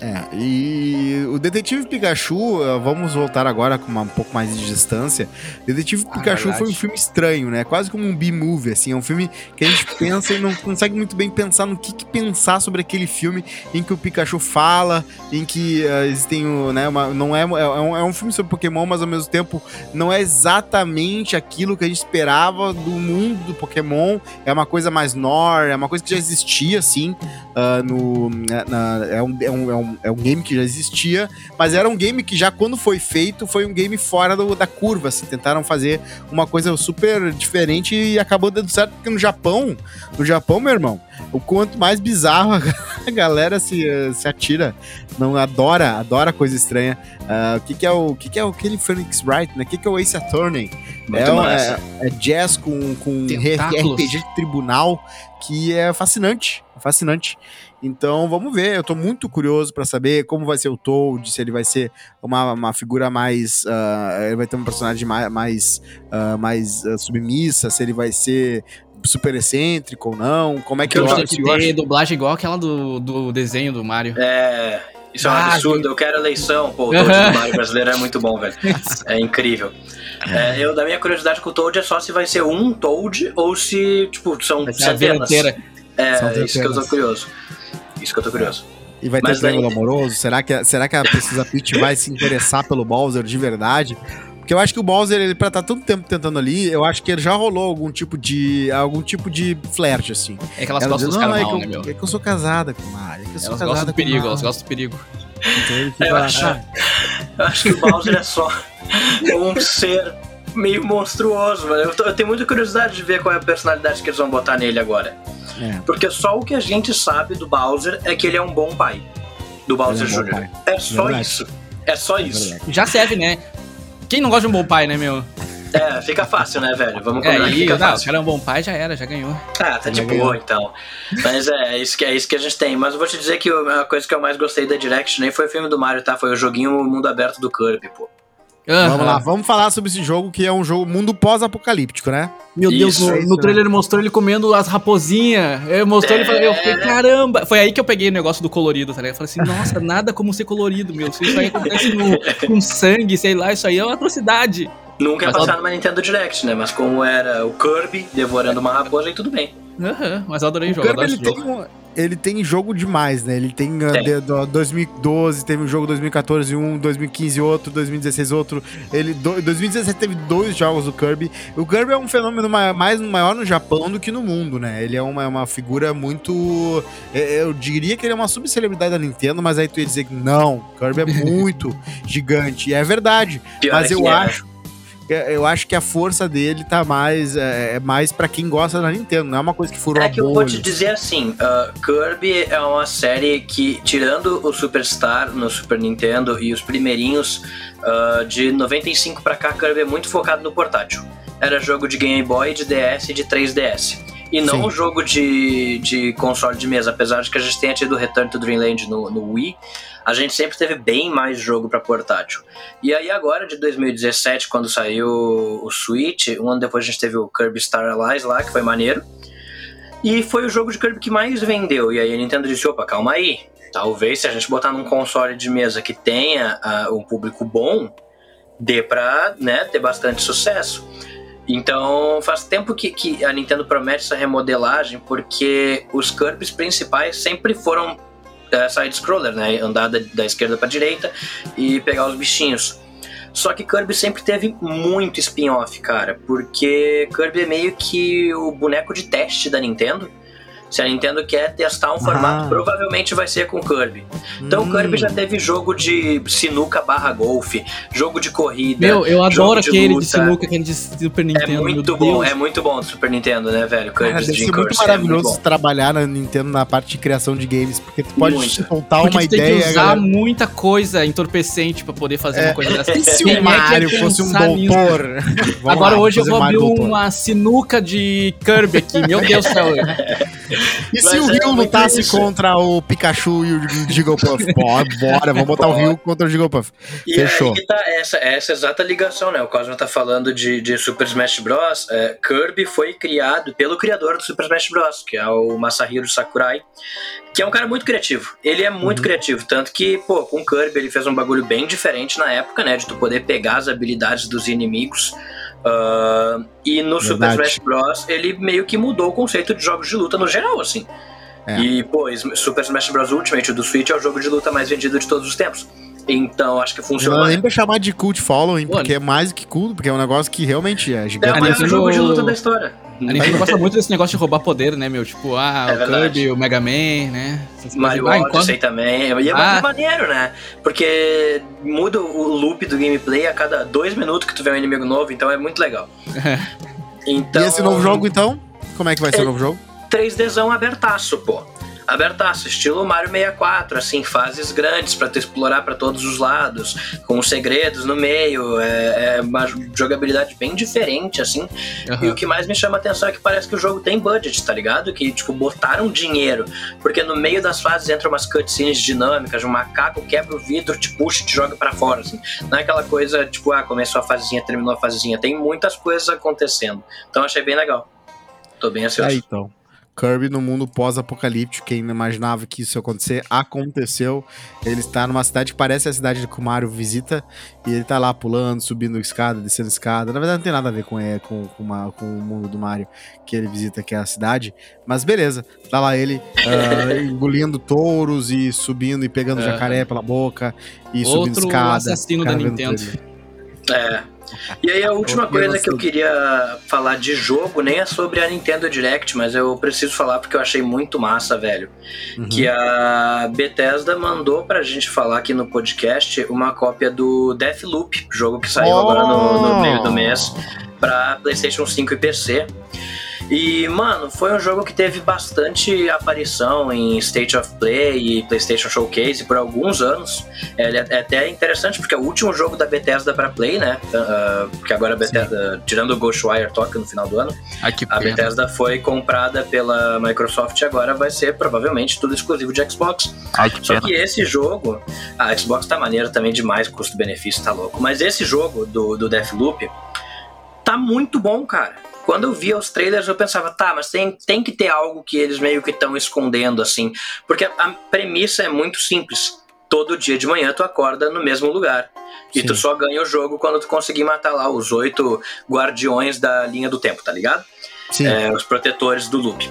É, e o Detetive Pikachu, eh, vamos voltar agora com uma, um pouco mais de distância. Detetive ah, Pikachu verdade. foi um filme estranho, né? Quase como um B-movie, assim. É um filme que a gente pensa e não consegue muito bem pensar no que, que, pensar sobre aquele filme em que o Pikachu fala, em que uh, existem, né, uma, não é, é, um, é um filme sobre Pokémon, mas ao mesmo tempo não é exatamente aquilo que a gente esperava do mundo do Pokémon. É uma coisa mais nor, é uma coisa que já existia, assim, uh, no, na, é, um, é, um, é um um, é um game que já existia, mas era um game que já quando foi feito, foi um game fora do, da curva, assim, tentaram fazer uma coisa super diferente e acabou dando certo, porque no Japão, no Japão, meu irmão, o quanto mais bizarro a galera se, se atira, não adora, adora coisa estranha. Uh, o que, que é o que, que é aquele Phoenix Wright, né? O que, que é o Ace Attorney? É, é, é, jazz com, com RPG de tribunal que é fascinante, fascinante. Então vamos ver, eu tô muito curioso para saber como vai ser o Toad, se ele vai ser uma, uma figura mais. Uh, ele vai ter um personagem mais, mais, uh, mais uh, submissa, se ele vai ser super excêntrico ou não, como é que eu, eu acho que ter dublagem igual aquela do, do desenho do Mario. É. Isso é um ah, absurdo, eu quero eleição, pô, o Toad do Mario brasileiro é muito bom, velho. É incrível. É, eu, da minha curiosidade com o Toad é só se vai ser um Toad ou se, tipo, são centenas. É, são isso que eu tô curioso. Isso que eu tô curioso. E vai ter Mas triângulo amoroso? Será que, será que a Precisa Peach vai se interessar pelo Bowser de verdade? Porque eu acho que o Bowser, ele, pra estar tá tanto tempo tentando ali, eu acho que ele já rolou algum tipo de. algum tipo de flerte, assim. É que elas Ela gostam diz, dos não, é que, eu, né, meu? é que eu sou casada com o Mario. É que eu sou elas casada gostam do perigo, elas gostam do perigo. Então ele fica, eu, acho, ah. eu acho que o Bowser é só um ser meio monstruoso, mano. Eu, eu, tenho muita curiosidade de ver qual é a personalidade que eles vão botar nele agora. É. Porque só o que a gente sabe do Bowser é que ele é um bom pai. Do Bowser é um Jr. É só Verdade. isso. É só isso. Já serve, né? Quem não gosta de um bom pai, né, meu? É, fica fácil, né, velho? Vamos é, combinar é, fica não, fácil. O cara é um bom pai, já era, já ganhou. Ah, tá de boa, então. Mas é, é, isso que, é isso que a gente tem. Mas eu vou te dizer que a coisa que eu mais gostei da Direct nem foi o filme do Mario, tá? Foi o joguinho Mundo Aberto do Kirby, pô. Uhum. Vamos lá, vamos falar sobre esse jogo que é um jogo mundo pós-apocalíptico, né? Meu Deus, no, no trailer ele mostrou ele comendo as raposinhas. Eu mostrou é... ele e falei, eu fiquei, caramba. Foi aí que eu peguei o negócio do colorido, tá ligado? Eu falei assim, nossa, nada como ser colorido, meu. Se isso aí acontece no, com sangue, sei lá, isso aí é uma atrocidade. Nunca ia passar numa Nintendo Direct, né? Mas como era o Kirby devorando uma raposa, aí tudo bem. Aham, uhum, mas eu adorei o jogo. Kirby, ele, jogo. Tem um, ele tem jogo demais, né? Ele tem, ah, tem. De, de, 2012, teve um jogo 2014 um, 2015 outro, 2016 outro. Ele, do, 2017 teve dois jogos do Kirby. O Kirby é um fenômeno mais maior no Japão do que no mundo, né? Ele é uma, é uma figura muito. É, eu diria que ele é uma subcelebridade da Nintendo, mas aí tu ia dizer que não, Kirby é muito gigante. E é verdade. Pior mas é eu é. acho eu acho que a força dele tá mais é, é mais para quem gosta da Nintendo, não é uma coisa que furou é a bolha. É que eu vou te dizer assim, uh, Kirby é uma série que, tirando o Superstar no Super Nintendo e os primeirinhos, uh, de 95 para cá, Kirby é muito focado no portátil. Era jogo de Game Boy, de DS e de 3DS. E não Sim. um jogo de, de console de mesa, apesar de que a gente tenha tido Return to Dreamland no, no Wii, a gente sempre teve bem mais jogo para portátil. E aí agora, de 2017, quando saiu o Switch, um ano depois a gente teve o Kirby Star Allies lá, que foi maneiro. E foi o jogo de Kirby que mais vendeu. E aí a Nintendo disse, opa, calma aí. Talvez se a gente botar num console de mesa que tenha uh, um público bom, dê pra né, ter bastante sucesso. Então faz tempo que, que a Nintendo promete essa remodelagem, porque os Kirby's principais sempre foram é, side-scroller, né? Andar da, da esquerda para direita e pegar os bichinhos. Só que Kirby sempre teve muito spin-off, cara, porque Kirby é meio que o boneco de teste da Nintendo. Se a Nintendo quer testar um formato, ah. provavelmente vai ser com Kirby. Então hum. Kirby já teve jogo de sinuca barra golfe, jogo de corrida. Meu, eu adoro aquele de, de sinuca, aquele de Super é Nintendo. É muito bom, é muito bom do Super Nintendo, né, velho? Kirby Cara, deve ser muito é maravilhoso é muito trabalhar na Nintendo na parte de criação de games, porque tu pode muito. soltar porque uma tu ideia. Tem que usar galera... muita coisa entorpecente pra poder fazer é. uma coisa dessa. E se o Mario fosse um doutor? Agora lá, hoje eu vou abrir uma sinuca de Kirby aqui, meu Deus do céu. E se o Rio é lutasse contra o Pikachu e o Jigglypuff? Bora, bora, vamos botar o Rio contra o Jigglypuff. E Fechou. aí tá essa, essa exata ligação, né? O Cosmo tá falando de, de Super Smash Bros. É, Kirby foi criado pelo criador do Super Smash Bros., que é o Masahiro Sakurai, que é um cara muito criativo. Ele é muito uhum. criativo, tanto que, pô, com Kirby ele fez um bagulho bem diferente na época, né? De tu poder pegar as habilidades dos inimigos Uh, e no Verdade. Super Smash Bros. ele meio que mudou o conceito de jogos de luta no geral, assim. É. E, pô, Super Smash Bros. Ultimate do Switch é o jogo de luta mais vendido de todos os tempos. Então, acho que funciona. Não nem pra chamar de cult following, porque é mais que cult, porque é um negócio que realmente é gigante. É o maior jogo de luta da história. A Nintendo gosta muito desse negócio de roubar poder, né, meu? Tipo, ah, é o verdade. Kirby, o Mega Man, né? Mario ah, Odyssey também. E é ah. muito maneiro, né? Porque muda o loop do gameplay a cada dois minutos que tu vê um inimigo novo, então é muito legal. então... E esse novo jogo, então? Como é que vai ser é o novo jogo? 3Dzão abertaço, pô abertaço, estilo Mario 64, assim, fases grandes para tu explorar para todos os lados, com segredos no meio, é, é, uma jogabilidade bem diferente, assim. Uhum. E o que mais me chama a atenção é que parece que o jogo tem budget, tá ligado? Que, tipo, botaram dinheiro, porque no meio das fases entra umas cutscenes dinâmicas, um macaco quebra o vidro, te puxa e te joga para fora, assim. Não é aquela coisa, tipo, ah, começou a fasezinha, terminou a fasezinha. Tem muitas coisas acontecendo. Então achei bem legal. Tô bem ansioso. É, então. Kirby no mundo pós-apocalíptico, quem não imaginava que isso ia acontecer, aconteceu. Ele está numa cidade que parece a cidade que o Mario visita, e ele tá lá pulando, subindo escada, descendo escada. Na verdade, não tem nada a ver com, é, com, com, uma, com o mundo do Mario que ele visita, que é a cidade. Mas beleza, tá lá ele uh, engolindo touros e subindo e pegando jacaré pela boca e Outro subindo escada. assassino da Nintendo. É, e aí a última coisa que eu queria falar de jogo nem é sobre a Nintendo Direct, mas eu preciso falar porque eu achei muito massa, velho. Uhum. Que a Bethesda mandou pra gente falar aqui no podcast uma cópia do Deathloop, jogo que saiu oh! agora no, no meio do mês para PlayStation 5 e PC. E, mano, foi um jogo que teve bastante aparição em State of Play e PlayStation Showcase por alguns anos. Ele é, é até interessante porque é o último jogo da Bethesda para Play, né? Uh, porque agora a Bethesda, Sim. tirando o Ghostwire Tokyo no final do ano, Ai, a Bethesda foi comprada pela Microsoft e agora vai ser provavelmente tudo exclusivo de Xbox. Ai, que Só que esse jogo, a Xbox tá maneiro também demais, custo-benefício tá louco. Mas esse jogo do, do Deathloop tá muito bom, cara quando eu via os trailers, eu pensava, tá, mas tem, tem que ter algo que eles meio que estão escondendo, assim. Porque a, premissa é muito simples. Todo dia de manhã tu acorda no mesmo lugar. E Sim. tu só ganha o jogo quando tu conseguir matar lá os oito guardiões da linha do tempo, tá ligado? Sim. É, os protetores do loop.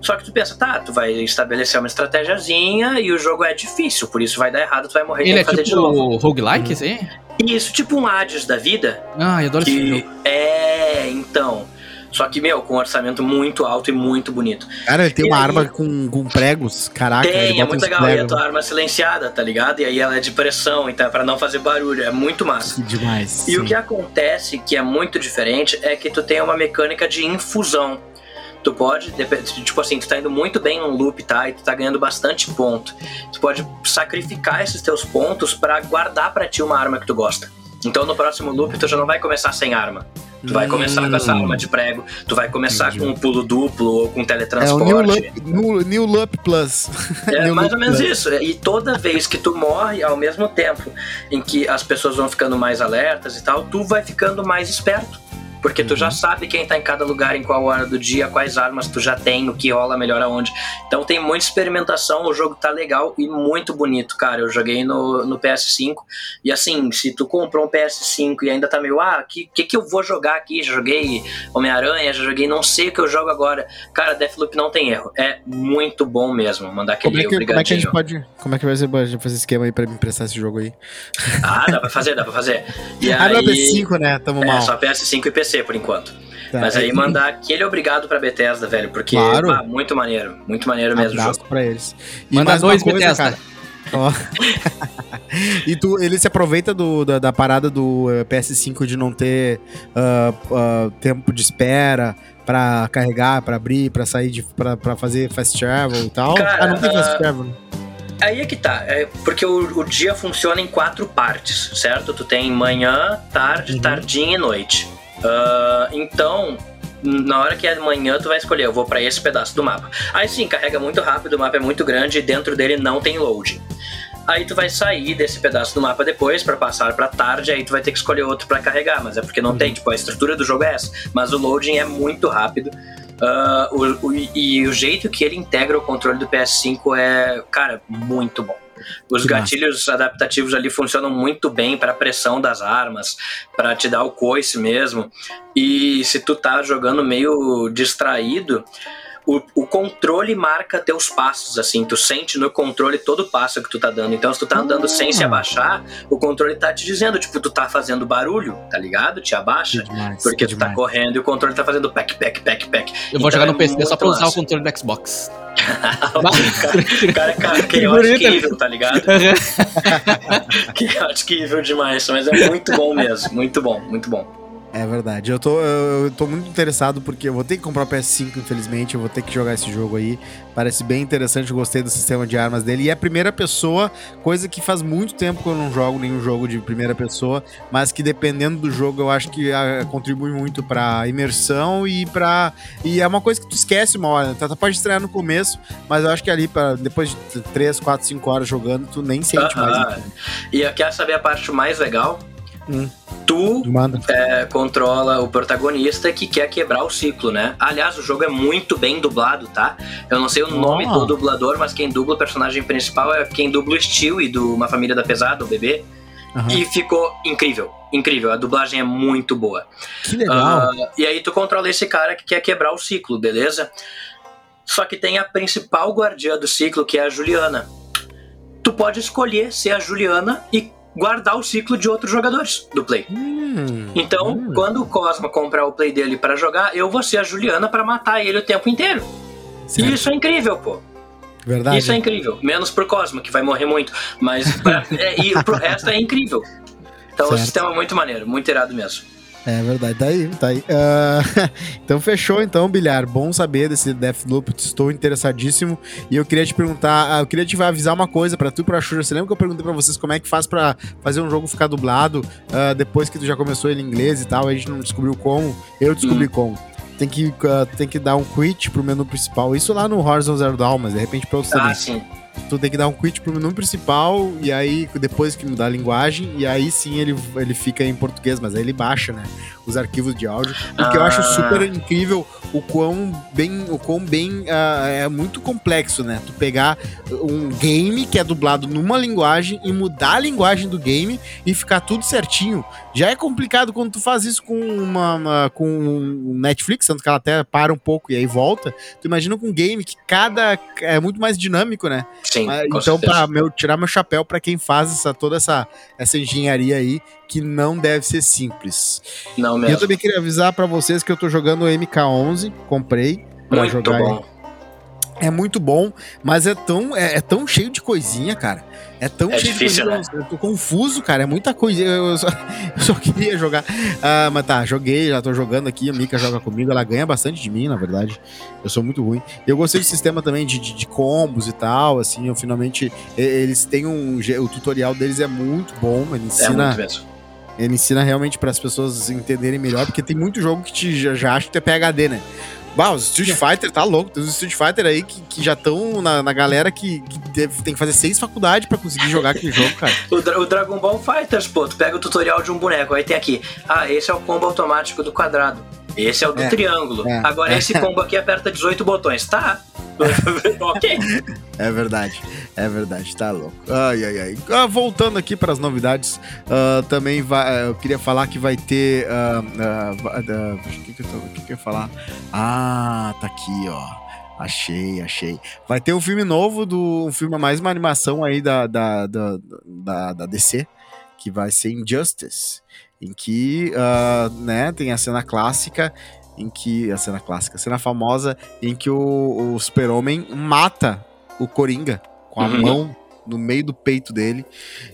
Só que tu pensa, tá, tu vai estabelecer uma estratégiazinha e o jogo é difícil, por isso vai dar errado, tu vai morrer Ele é fazer tipo de novo. roguelike, uhum. assim? Isso, tipo um Hades da vida. Ah, eu adoro que esse jogo. É, então. Só que, meu, com um orçamento muito alto e muito bonito. Cara, ele tem e uma aí... arma com, com pregos, caraca. Tem, é muito legal. Pregos. E a tua arma silenciada, tá ligado? E aí ela é de pressão, então é pra não fazer barulho. É muito massa. Que demais. E sim. o que acontece, que é muito diferente, é que tu tem uma mecânica de infusão. Tu pode, tipo assim, tu tá indo muito bem num loop, tá? E tu tá ganhando bastante ponto. Tu pode sacrificar esses teus pontos para guardar para ti uma arma que tu gosta. Então no próximo loop tu já não vai começar sem arma. Tu vai começar hum. com essa arma de prego, tu vai começar Entendi. com um pulo duplo ou com teletransporte. É o New Loop, New Loop Plus. É New mais Loop ou menos Plus. isso. E toda vez que tu morre, ao mesmo tempo em que as pessoas vão ficando mais alertas e tal, tu vai ficando mais esperto. Porque tu já uhum. sabe quem tá em cada lugar, em qual hora do dia, quais armas tu já tem, o que rola melhor aonde. Então tem muita experimentação, o jogo tá legal e muito bonito, cara. Eu joguei no, no PS5 e assim, se tu comprou um PS5 e ainda tá meio, ah, o que, que, que eu vou jogar aqui? Já joguei Homem-Aranha, já joguei não sei o que eu jogo agora. Cara, Deathloop não tem erro. É muito bom mesmo. Mandar aquele como é que, Como é que a gente pode. Como é que vai ser fazer esquema aí pra me emprestar esse jogo aí? Ah, dá pra fazer, dá pra fazer. E ah, aí, não é PS5, né? Tamo é, mal. Só PS5 e PC por enquanto. Tá, Mas aí mandar aquele obrigado pra Bethesda, velho, porque claro. ah, muito maneiro, muito maneiro mesmo. Abraço pra eles. E Manda dois coisa, Bethesda. Cara. Oh. e tu, ele se aproveita do, da, da parada do eh, PS5 de não ter uh, uh, tempo de espera para carregar, para abrir, para sair, de, para fazer fast travel e tal. Cara, ah, não tem fast travel. Né? Aí é que tá, é porque o, o, dia funciona em quatro partes, certo? Tu tem manhã, tarde, uhum. tardinha e noite. Uh, então, na hora que é manhã, tu vai escolher, eu vou para esse pedaço do mapa. Aí sim, carrega muito rápido, o mapa é muito grande e dentro dele não tem load. Aí tu vai sair desse pedaço do mapa depois para passar para tarde, aí tu vai ter que escolher outro para carregar, mas é porque não tem, tipo, a estrutura do jogo é essa. Mas o loading é muito rápido. Uh, o, o, e o jeito que ele integra o controle do PS5 é, cara, muito bom. Os gatilhos adaptativos ali funcionam muito bem para a pressão das armas, para te dar o coice mesmo. E se tu tá jogando meio distraído, o, o, controle marca teus passos, assim, tu sente no controle todo passo que tu tá dando. Então, se tu tá andando sem se ah. abaixar, o controle tá te dizendo, tipo, tu tá fazendo barulho, tá ligado? Te abaixa, demais, porque tu tá demais. tá correndo e o controle tá fazendo pack, pack, pack, pack. Eu vou então, jogar no é PC só pra usar o controle do Xbox. cara, cara, cara, que evil, tá ligado? que evil demais, mas é muito bom mesmo, muito bom, muito bom. É verdade. Eu tô, eu tô muito interessado porque eu vou ter que comprar o PS5, infelizmente. Eu vou ter que jogar esse jogo aí. Parece bem interessante, eu gostei do sistema de armas dele. E é a primeira pessoa, coisa que faz muito tempo que eu não jogo nenhum jogo de primeira pessoa, mas que dependendo do jogo eu acho que a, ah, contribui muito pra imersão e pra. E é uma coisa que tu esquece uma hora. Tu pode estrear no começo, mas eu acho que ali, pra, depois de 3, 4, 5 horas jogando, tu nem sente uh -huh. mais. E eu quero saber a parte mais legal Hum. Tu é, controla o protagonista que quer quebrar o ciclo, né? Aliás, o jogo é muito bem dublado, tá? Eu não sei o nome oh. do dublador, mas quem dubla o personagem principal é quem dubla o Stewie do Uma Família da Pesada, o bebê. Uhum. E ficou incrível, incrível. A dublagem é muito boa. Que legal. Uh, e aí tu controla esse cara que quer quebrar o ciclo, beleza? Só que tem a principal guardiã do ciclo, que é a Juliana. Tu pode escolher ser a Juliana e guardar o ciclo de outros jogadores do Play. Hum, então, hum. quando o Cosma comprar o Play dele para jogar, eu vou ser a Juliana para matar ele o tempo inteiro. Certo. E isso é incrível, pô. Verdade. Isso é incrível. Menos pro Cosma, que vai morrer muito. Mas pra, é, e pro resto é incrível. Então certo. o sistema é muito maneiro, muito irado mesmo. É verdade, tá aí, tá aí. Uh, então fechou então, Bilhar. Bom saber desse Deathloop, estou interessadíssimo. E eu queria te perguntar, uh, eu queria te avisar uma coisa para tu e pra Xuxa. Você lembra que eu perguntei para vocês como é que faz para fazer um jogo ficar dublado uh, depois que tu já começou ele em inglês e tal? A gente não descobriu como, eu descobri hum. como. Tem que, tem que dar um quit pro menu principal. Isso lá no Horizon Zero Dawn, mas de repente pra outros ah. Sim tu tem que dar um quit pro menu principal e aí depois que mudar a linguagem e aí sim ele, ele fica em português, mas aí ele baixa, né, os arquivos de áudio. O que ah. eu acho super incrível o quão bem, o quão bem uh, é muito complexo, né? Tu pegar um game que é dublado numa linguagem e mudar a linguagem do game e ficar tudo certinho. Já é complicado quando tu faz isso com uma, uma com um Netflix, tanto que ela até para um pouco e aí volta. Tu imagina com um game que cada é muito mais dinâmico, né? Sim, então, para meu tirar meu chapéu para quem faz essa, toda essa, essa engenharia aí, que não deve ser simples. Não mesmo. E eu também queria avisar para vocês que eu tô jogando o MK11, comprei para jogar. Bom. É muito bom, mas é tão, é, é, tão cheio de coisinha, cara. É tão é cheio difícil, de coisinha. Né? Eu tô confuso, cara. É muita coisa. Eu só, eu só queria jogar. Ah, mas tá, joguei, já tô jogando aqui. A Mika joga comigo. Ela ganha bastante de mim, na verdade. Eu sou muito ruim. Eu gostei do sistema também de, de, de combos e tal. Assim, eu finalmente. Eles têm um. O tutorial deles é muito bom. Ele ensina. É muito mesmo. Ele ensina realmente para as pessoas entenderem melhor, porque tem muito jogo que te, já, já acha que tu é PHD, né? Bah, os Street Fighter tá louco. Tem os Street Fighter aí que, que já estão na, na galera que, que deve, tem que fazer seis faculdades pra conseguir jogar aquele jogo, cara. o, Dra o, Dragon Ball Fighters, pô, tu pega o tutorial de um boneco, aí tem aqui. Ah, esse é o combo automático do quadrado. Esse é o do é, triângulo. É, Agora é. esse combo aqui aperta 18 botões. Tá. ok. É verdade, é verdade, tá louco. Ai, ai, ai. Ah, voltando aqui para as novidades, uh, também vai, eu queria falar que vai ter. Uh, uh, o que, que, que, que eu ia falar? Ah, tá aqui, ó. Achei, achei. Vai ter um filme novo do um filme mais uma animação aí da, da, da, da, da DC, que vai ser Injustice em que, uh, né, tem a cena clássica em que a cena clássica, a cena famosa em que o, o Super-Homem mata o Coringa com a uhum. mão no meio do peito dele.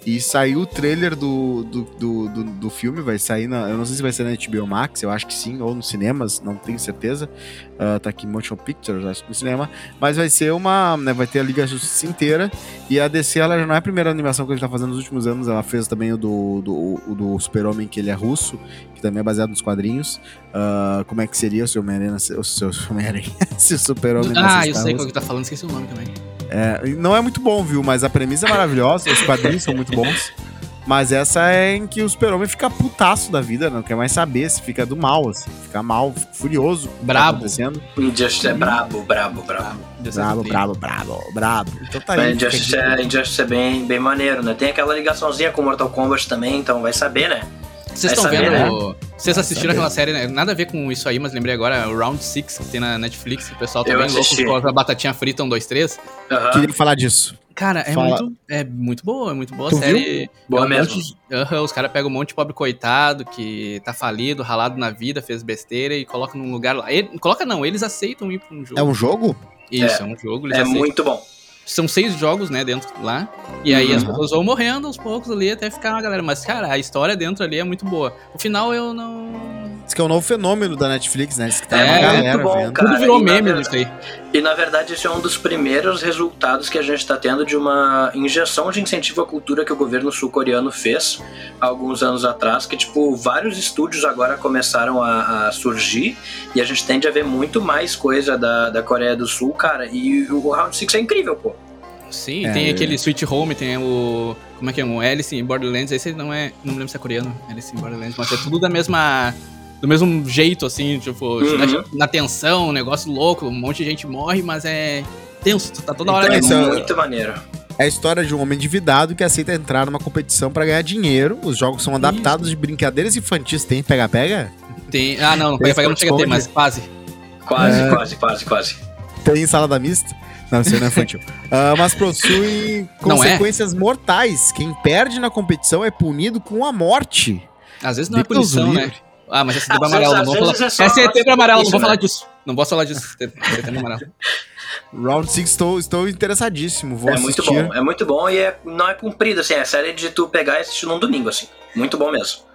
E saiu o trailer do, do, do, do, do filme, vai sair na. Eu não sei se vai ser na HBO Max, eu acho que sim, ou nos cinemas, não tenho certeza. Uh, tá aqui Motion Pictures, acho que no cinema. Mas vai ser uma. Né, vai ter a Liga Justiça inteira. E a DC, ela já não é a primeira animação que ele tá fazendo nos últimos anos. Ela fez também o do, do, do Super-Homem, que ele é russo, que também é baseado nos quadrinhos. Uh, como é que seria o seu Homem-Aranha? O seu Homem-Aranha? se o Super-Homem. Ah, eu sei qual que tá falando, esqueci o nome também. É, não é muito bom, viu? Mas a premissa é maravilhosa, os quadrinhos são muito bons. Mas essa é em que o super-homem fica putaço da vida, não quer mais saber, se fica do mal, assim, fica mal, furioso. Brabo. Tá Injustice é brabo, brabo, brabo. Brabo, brabo, brabo, brabo. Então tá aí. Injustice, é, Injustice é bem, bem maneiro, né? Tem aquela ligaçãozinha com Mortal Kombat também, então vai saber, né? Vocês estão vendo. Né? Vocês assistiram aquela série, né? Nada a ver com isso aí, mas lembrei agora, o Round 6, que tem na Netflix, o pessoal tá Eu bem assisti. louco com a batatinha frita 1, 2, 3. Uhum. Queria falar disso. Cara, é muito, é muito boa, é muito boa tu a série. Viu? Boa é um mesmo. Monte, uh, os caras pegam um monte de pobre coitado que tá falido, ralado na vida, fez besteira e colocam num lugar lá. Ele, coloca não, eles aceitam ir pra um jogo. É um jogo? Isso, é, é um jogo. é aceitam. muito bom. São seis jogos, né, dentro lá. E aí uhum. as pessoas vão morrendo aos poucos ali até ficar uma galera. Mas, cara, a história dentro ali é muito boa. O final eu não Diz que é um novo fenômeno da Netflix, né? Diz que tá é, uma galera bom, vendo. Cara, Tudo virou meme nisso aí. E na verdade esse é um dos primeiros resultados que a gente está tendo de uma injeção de incentivo à cultura que o governo sul-coreano fez alguns anos atrás, que tipo, vários estúdios agora começaram a, a, surgir e a gente tende a ver muito mais coisa da, da Coreia do Sul, cara, e o Round 6 é incrível, pô. Sim, é, tem aquele Sweet Home, tem o. Como é que é? O Alice in Borderlands. Esse não é. Não me lembro se é coreano, Alice in Borderlands, mas é tudo da mesma do mesmo jeito, assim, tipo, uhum. na, na, tensão, um negócio louco, um monte de gente morre, mas é tenso, tá toda hora. Então, é muito maneiro. É a história de um homem endividado que aceita entrar numa competição para ganhar dinheiro. Os jogos são adaptados Isso. de brincadeiras infantis. Tem pega-pega? Tem. Ah, não, pega-pega não chega a ter, mas quase. Quase, é... quase, quase, quase. Tem salada mista? Não, isso não é infantil. uh, mas possui é? consequências é? mortais. Quem perde na competição é punido com a morte. Às vezes não Deus é punição, né? Ah, mas é setembro amarelo, não vou falar. É, é setembro amarelo, não vou falar disso. Não posso falar disso. Setembro amarelo. Round 6, estou, estou interessadíssimo. Vou é assistir. muito bom, é muito bom e é, não é comprido, assim, é série de tu pegar e assistir num domingo, assim. Muito bom mesmo.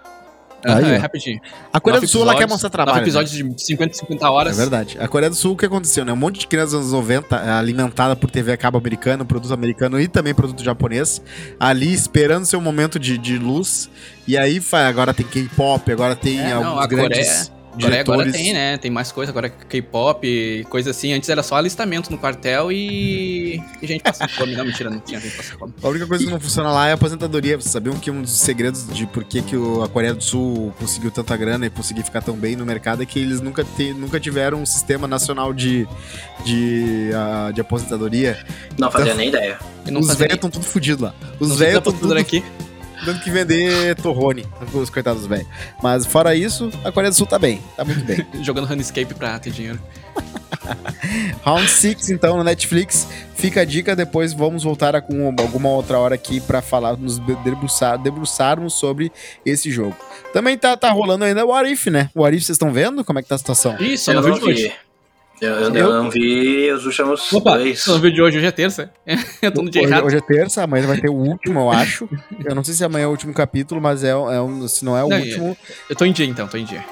Aí, é, rapidinho. A Coreia do Sul ela quer mostrar trabalho. Nove episódios né? de 50, 50 horas. É verdade. A Coreia do Sul, o que aconteceu, né? Um monte de crianças anos 90 é, alimentada por TV a cabo americano, produto americano e também produto japonês, ali esperando seu momento de, de luz. E aí agora tem K-pop, agora tem é, alguns não, grandes. Coreia Agora, agora tem, né? Tem mais coisa, agora K-pop, coisa assim. Antes era só alistamento no quartel e, e gente passando fome. Não, mentira, não tinha gente passando fome. A única coisa que não funciona lá é a aposentadoria. Vocês sabiam que um dos segredos de por que, que a Coreia do Sul conseguiu tanta grana e conseguiu ficar tão bem no mercado é que eles nunca, te, nunca tiveram um sistema nacional de, de, uh, de aposentadoria. Não fazia então, nem ideia. Os velhos estão tudo fodidos lá. Os velhos estão tudo... aqui. Tendo que vender torrone, os coitados velhos. Mas fora isso, a Coreia do Sul tá bem, tá muito bem. Jogando Runescape pra ter dinheiro. Round 6, então, no Netflix. Fica a dica, depois vamos voltar a, com alguma outra hora aqui para falar, nos debruçar, debruçarmos sobre esse jogo. Também tá, tá rolando ainda o What né? O What vocês estão vendo? Como é que tá a situação? Isso, eu não vi hoje. Eu, eu, eu, não vi os últimos Opa, dois. Não vi de hoje, hoje é terça. eu tô no dia hoje, errado. Hoje é terça, amanhã vai ter o último, eu acho. eu não sei se amanhã é o último capítulo, mas é, é um, se não é o não, último. Eu tô em dia então, tô em dia.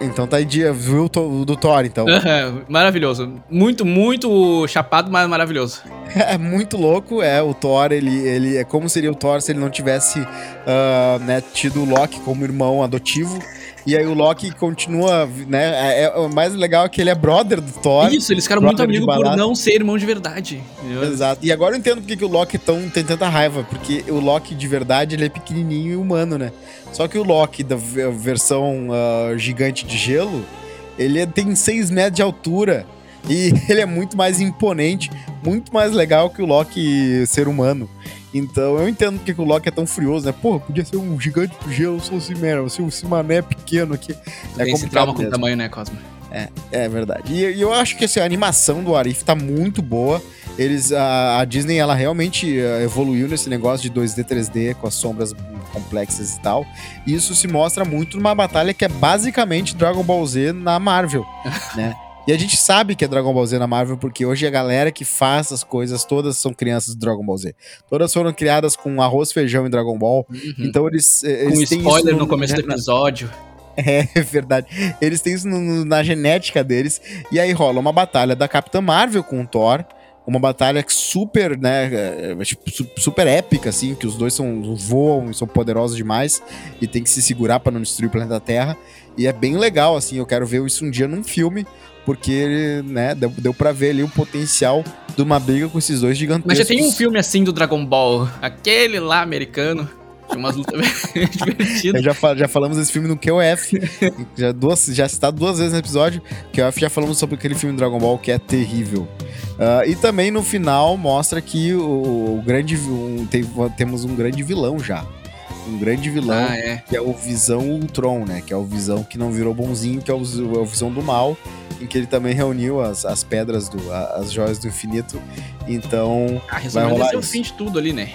Então tá em dia, viu o do Thor, então. Uhum, maravilhoso. Muito, muito chapado, mas maravilhoso. É muito louco, é. O Thor, ele, ele é como seria o Thor se ele não tivesse uh, né, tido o Loki como irmão adotivo. E aí o Loki continua, né? É, é, o mais legal é que ele é brother do Thor. Isso, eles ficaram muito amigos por não ser irmão de verdade. Exato. E agora eu entendo porque que o Loki tão, tem tanta raiva. Porque o Loki de verdade, ele é pequenininho e humano, né? Só que o Loki da versão uh, gigante de gelo, ele tem 6 metros de altura. E ele é muito mais imponente, muito mais legal que o Loki ser humano. Então eu entendo porque o Loki é tão furioso, né? Pô, podia ser um gigante do gelo, sou o Cimera, se o Cimané é pequeno aqui. é tem esse trauma com o tamanho, né, Cosmo? É, é verdade. E, e eu acho que assim, a animação do Arif tá muito boa. Eles, a, a Disney, ela realmente uh, evoluiu nesse negócio de 2D, 3D, com as sombras complexas e tal. Isso se mostra muito numa batalha que é basicamente Dragon Ball Z na Marvel, né? E a gente sabe que é Dragon Ball Z na Marvel, porque hoje a galera que faz as coisas, todas são crianças do Dragon Ball Z. Todas foram criadas com arroz, feijão e Dragon Ball. Uhum. Então eles. eles com spoiler no, no começo do episódio. É, é verdade. Eles têm isso no, na genética deles. E aí rola uma batalha da Capitã Marvel com o Thor. Uma batalha super, né? É, é, tipo, super épica, assim, que os dois são, voam e são poderosos demais. E tem que se segurar para não destruir o planeta Terra. E é bem legal, assim. Eu quero ver isso um dia num filme porque né, deu, deu pra ver ali o potencial de uma briga com esses dois gigantescos. Mas já tem um filme assim do Dragon Ball, aquele lá americano. Tinha umas lutas divertidas. Já, já falamos desse filme no QF. já, duas, já citado duas vezes no episódio. QF já falamos sobre aquele filme do Dragon Ball que é terrível. Uh, e também no final mostra que o, o grande. Um, tem, temos um grande vilão já um grande vilão, ah, é. que é o Visão Ultron, né? Que é o Visão que não virou bonzinho, que é o, é o Visão do Mal, em que ele também reuniu as, as pedras, do, as joias do infinito. Então. Ah, vai rolar é o fim de tudo ali, né?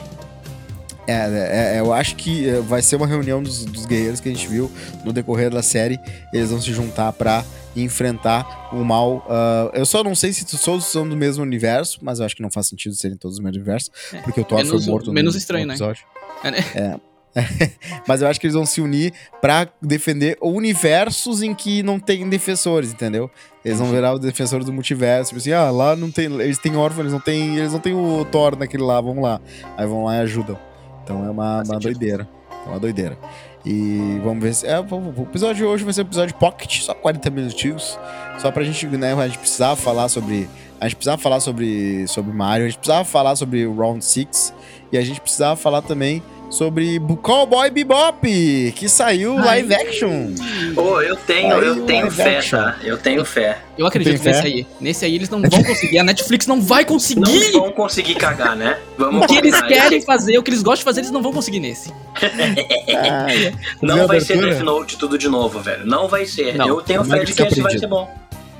É, é, é, eu acho que é, vai ser uma reunião dos, dos, guerreiros que a gente viu no decorrer da série. Eles vão se juntar para enfrentar o mal. Uh, eu só não sei se todos são do mesmo universo, mas eu acho que não faz sentido serem todos do mesmo universo, é. porque o Thor menos, foi morto menos no, estranho, no né? episódio. né? É, Mas eu acho que eles vão se unir para defender universos em que não tem defensores, entendeu? Eles vão virar os defensores do multiverso. Tipo assim, ah, lá não tem. Eles têm órfãos, eles não têm. Eles não têm o Thor naquele lá, vamos lá. Aí vão lá e ajudam. Então é uma, uma doideira. É uma doideira. E vamos ver se. É, o episódio de hoje vai ser um episódio pocket, só 40 minutinhos. Só pra gente, né? A gente precisava falar sobre. A gente precisava falar sobre, sobre Mario, a gente precisava falar sobre o Round 6 e a gente precisava falar também sobre Cowboy Bebop, que saiu Ai. live action. Oh, eu tenho, eu tenho fé, action. tá? Eu tenho fé. Eu acredito nesse aí. Nesse aí eles não vão conseguir. A Netflix não vai conseguir. Não vão conseguir cagar, né? Vamos o que eles querem fazer, o que eles gostam de fazer, eles não vão conseguir nesse. não vai ser Death Note tudo de novo, velho. Não vai ser. Não. Eu tenho fé de que esse vai ser bom.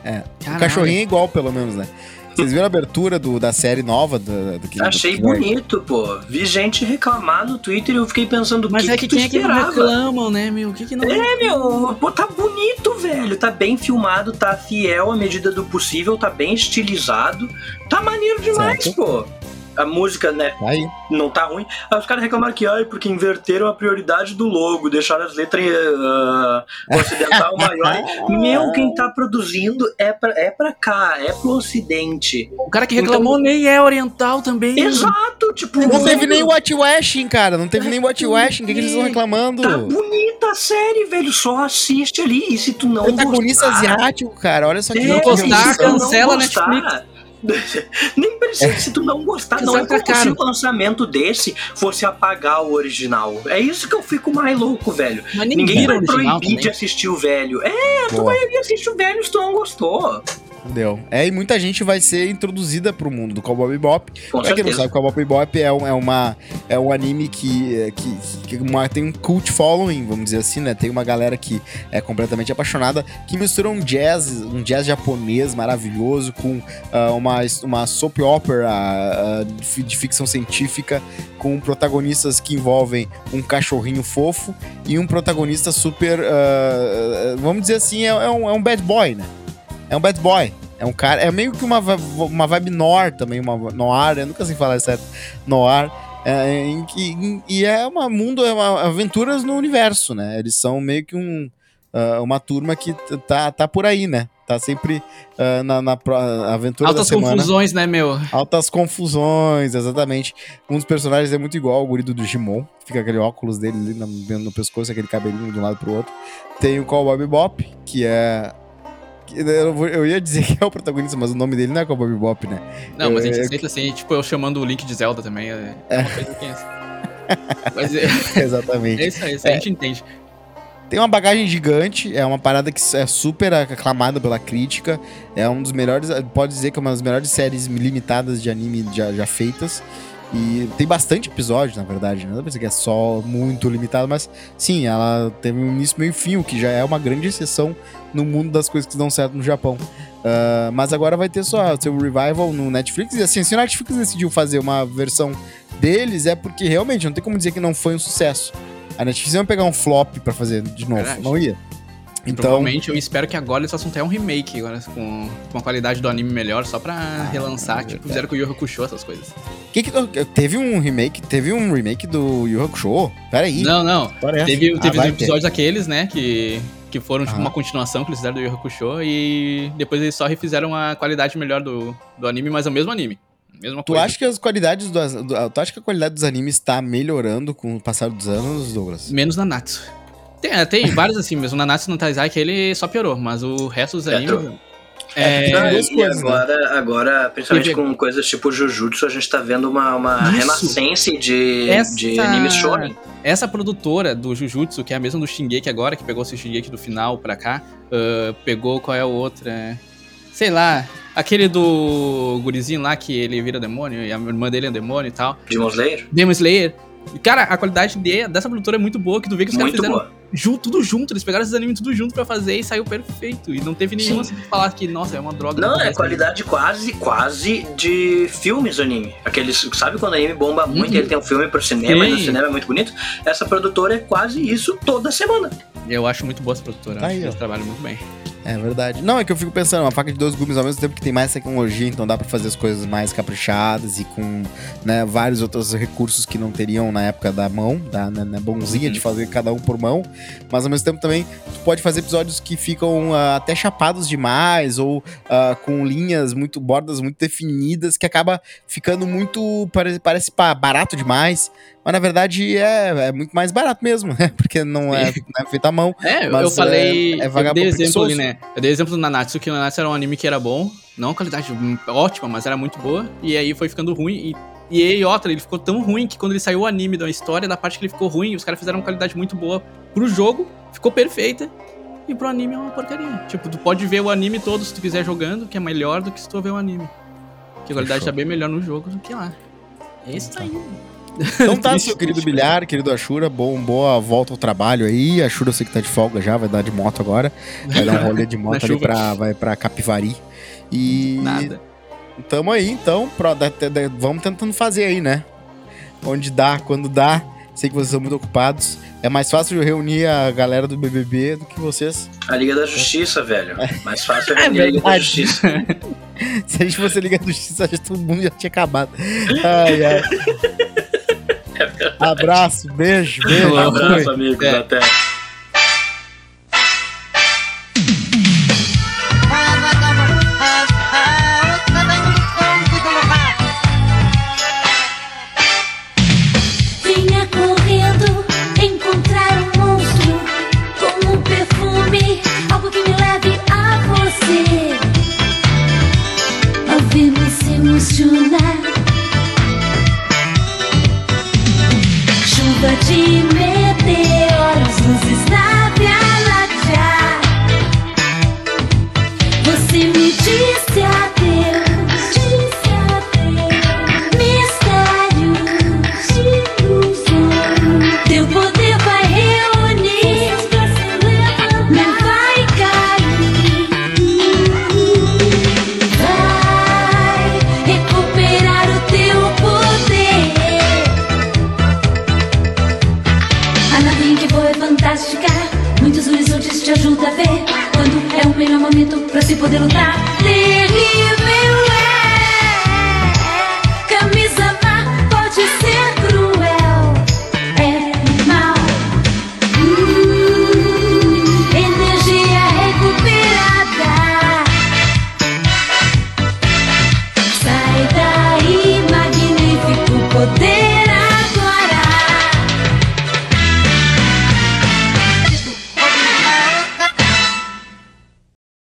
É. O cachorrinho é igual, pelo menos, né? Vocês viram a abertura do, da série nova? Do, do que, Achei do bonito, pô. Vi gente reclamar no Twitter e eu fiquei pensando, Mas que é que, que quem é que não reclamam, né, meu? O que que não... É, meu, pô, tá bonito, velho. Tá bem filmado, tá fiel à medida do possível, tá bem estilizado. Tá maneiro demais, certo. pô a música, né, Aí. não tá ruim. Aí os caras reclamaram que, ai, porque inverteram a prioridade do logo, deixaram as letras uh, ocidental maior. Meu, quem tá produzindo é pra, é pra cá, é pro ocidente. O cara que reclamou então, nem é oriental também. Exato, tipo... Não teve nem watch washing, cara, não teve nem watch washing, o que, que, eles estão reclamando? Tá bonita a série, velho, só assiste ali, e se tu não Protagonista gostar... asiático, cara, olha só que... É, não gostar, cancela Netflix. Nem precisa, se tu não gostar, não é como se o lançamento desse fosse apagar o original. É isso que eu fico mais louco, velho. Ninguém vai proibir de assistir o velho. É, tu vai assistir o velho se tu não gostou. Deu. É, e muita gente vai ser introduzida pro mundo do Cowboy Bebop. Com pra quem não sabe, Cowboy Bebop é um, é, uma, é um anime que, que, que uma, tem um cult following, vamos dizer assim, né? Tem uma galera que é completamente apaixonada, que mistura um jazz, um jazz japonês maravilhoso com uh, uma, uma soap opera uh, de ficção científica, com protagonistas que envolvem um cachorrinho fofo e um protagonista super, uh, vamos dizer assim, é, é, um, é um bad boy, né? É um bad boy. É um cara. É meio que uma, uma vibe noir também, uma noir, eu nunca sei falar certo. Noir. É, em, em, e é uma mundo, é uma aventuras no universo, né? Eles são meio que um, uh, uma turma que tá, tá por aí, né? Tá sempre uh, na, na, na, aventura Altas da semana. confusões, né, meu? Altas confusões, exatamente. Um dos personagens é muito igual ao guri do Digimon. Fica aquele óculos dele ali no, no pescoço, aquele cabelinho de um lado pro outro. Tem o Cowboy Bebop, que é eu, eu, ia dizer que é o protagonista, mas o nome dele não é Cowboy Bebop, né? Não, mas a gente é, aceita assim, tipo, eu chamando o Link de Zelda também. É, é. é mas, é, Exatamente. É isso aí, isso aí a gente entende. Tem uma bagagem gigante, é uma parada que é super aclamada pela crítica. É um dos melhores, pode dizer que é uma das melhores séries limitadas de anime já, já feitas. E tem bastante episódio, na verdade, não dá pra dizer que é só muito limitado, mas sim, ela teve um início meio fim, o que já é uma grande exceção no mundo das coisas que dão certo no Japão. Uh, mas agora vai ter só seu revival no Netflix. E assim, se o Netflix decidiu fazer uma versão deles, é porque realmente não tem como dizer que não foi um sucesso. A Netflix ia pegar um flop para fazer de novo, não ia. Então, Provavelmente eu espero que agora eles façam até um remake agora, com, com a qualidade do anime melhor, só pra ah, relançar, é tipo, fizeram com o Yu Hakusho, essas coisas. Que que, teve um remake, teve um remake do Yu Hakusho? Pera aí. Não, não. Teve, teve ah, episódios daqueles, né, que, que foram tipo, ah. uma continuação que eles fizeram do Yu Hakusho e depois eles só refizeram a qualidade melhor do, do anime, mas é o mesmo anime. Mesma tu coisa. acha que as qualidades do, do, tu acha que a qualidade dos animes está melhorando com o passar dos anos, Douglas? Menos na Natsu. Tem, é, tem vários assim mesmo. O Nanatsu no Taizai que ele só piorou, mas o resto dos animes. É, é, é e agora, né? agora, principalmente com coisas tipo Jujutsu, a gente tá vendo uma, uma renascença de, essa, de animes shonen. Essa produtora do Jujutsu, que é a mesma do Shingeki agora, que pegou o Shingeki do final pra cá, uh, pegou qual é a outra? Sei lá, aquele do gurizinho lá que ele vira demônio e a irmã dele é demônio e tal. Demon Slayer? Demon Slayer. Cara, a qualidade de, dessa produtora é muito boa, que tu vê que os caras fizeram junto, tudo junto. Eles pegaram esses animes tudo junto pra fazer e saiu perfeito. E não teve nenhuma assim, falar que, nossa, é uma droga. Não, é qualidade quase, quase de filmes o anime. Aqueles, sabe quando o anime bomba muito uhum. e ele tem um filme pro cinema Sim. e o cinema é muito bonito? Essa produtora é quase isso toda semana. Eu acho muito boa essa produtora. Tá aí, eles trabalham muito bem. É verdade. Não, é que eu fico pensando, uma faca de dois gumes ao mesmo tempo que tem mais tecnologia, então dá para fazer as coisas mais caprichadas e com né, vários outros recursos que não teriam na época da mão, da né, né bonzinha uhum. de fazer cada um por mão. Mas ao mesmo tempo também tu pode fazer episódios que ficam uh, até chapados demais ou uh, com linhas muito, bordas muito definidas, que acaba ficando muito, parece, parece barato demais. Mas na verdade é, é muito mais barato mesmo, né? Porque não é, não é feito à mão. É, eu falei. É, é eu dei exemplo ali, né? Eu dei exemplo do Nanatsu, que o Nanatsu era um anime que era bom. Não qualidade ótima, mas era muito boa. E aí foi ficando ruim. E, e outra, ele ficou tão ruim que quando ele saiu o anime da história, da parte que ele ficou ruim, os caras fizeram uma qualidade muito boa pro jogo, ficou perfeita. E pro anime é uma porcaria. Tipo, tu pode ver o anime todo se tu quiser jogando, que é melhor do que se tu ver o anime. Que a qualidade tá bem melhor no jogo do que lá. É isso aí. Então tá, seu querido Bilhar, querido Ashura, bom, boa volta ao trabalho aí. Ashura eu sei que tá de folga já, vai dar de moto agora. Vai dar um rolê de moto ali pra, vai pra Capivari. E. Nada. Tamo aí, então, pra, vamos tentando fazer aí, né? Onde dá, quando dá. Sei que vocês são muito ocupados. É mais fácil reunir a galera do BBB do que vocês. A Liga da Justiça, velho. Mais fácil é reunir a Liga da Justiça. Se a gente fosse a Liga da Justiça, acho que todo mundo já tinha acabado. Ai, ai. Abraço, beijo, beijo. Um abraço, amigos. É. Até.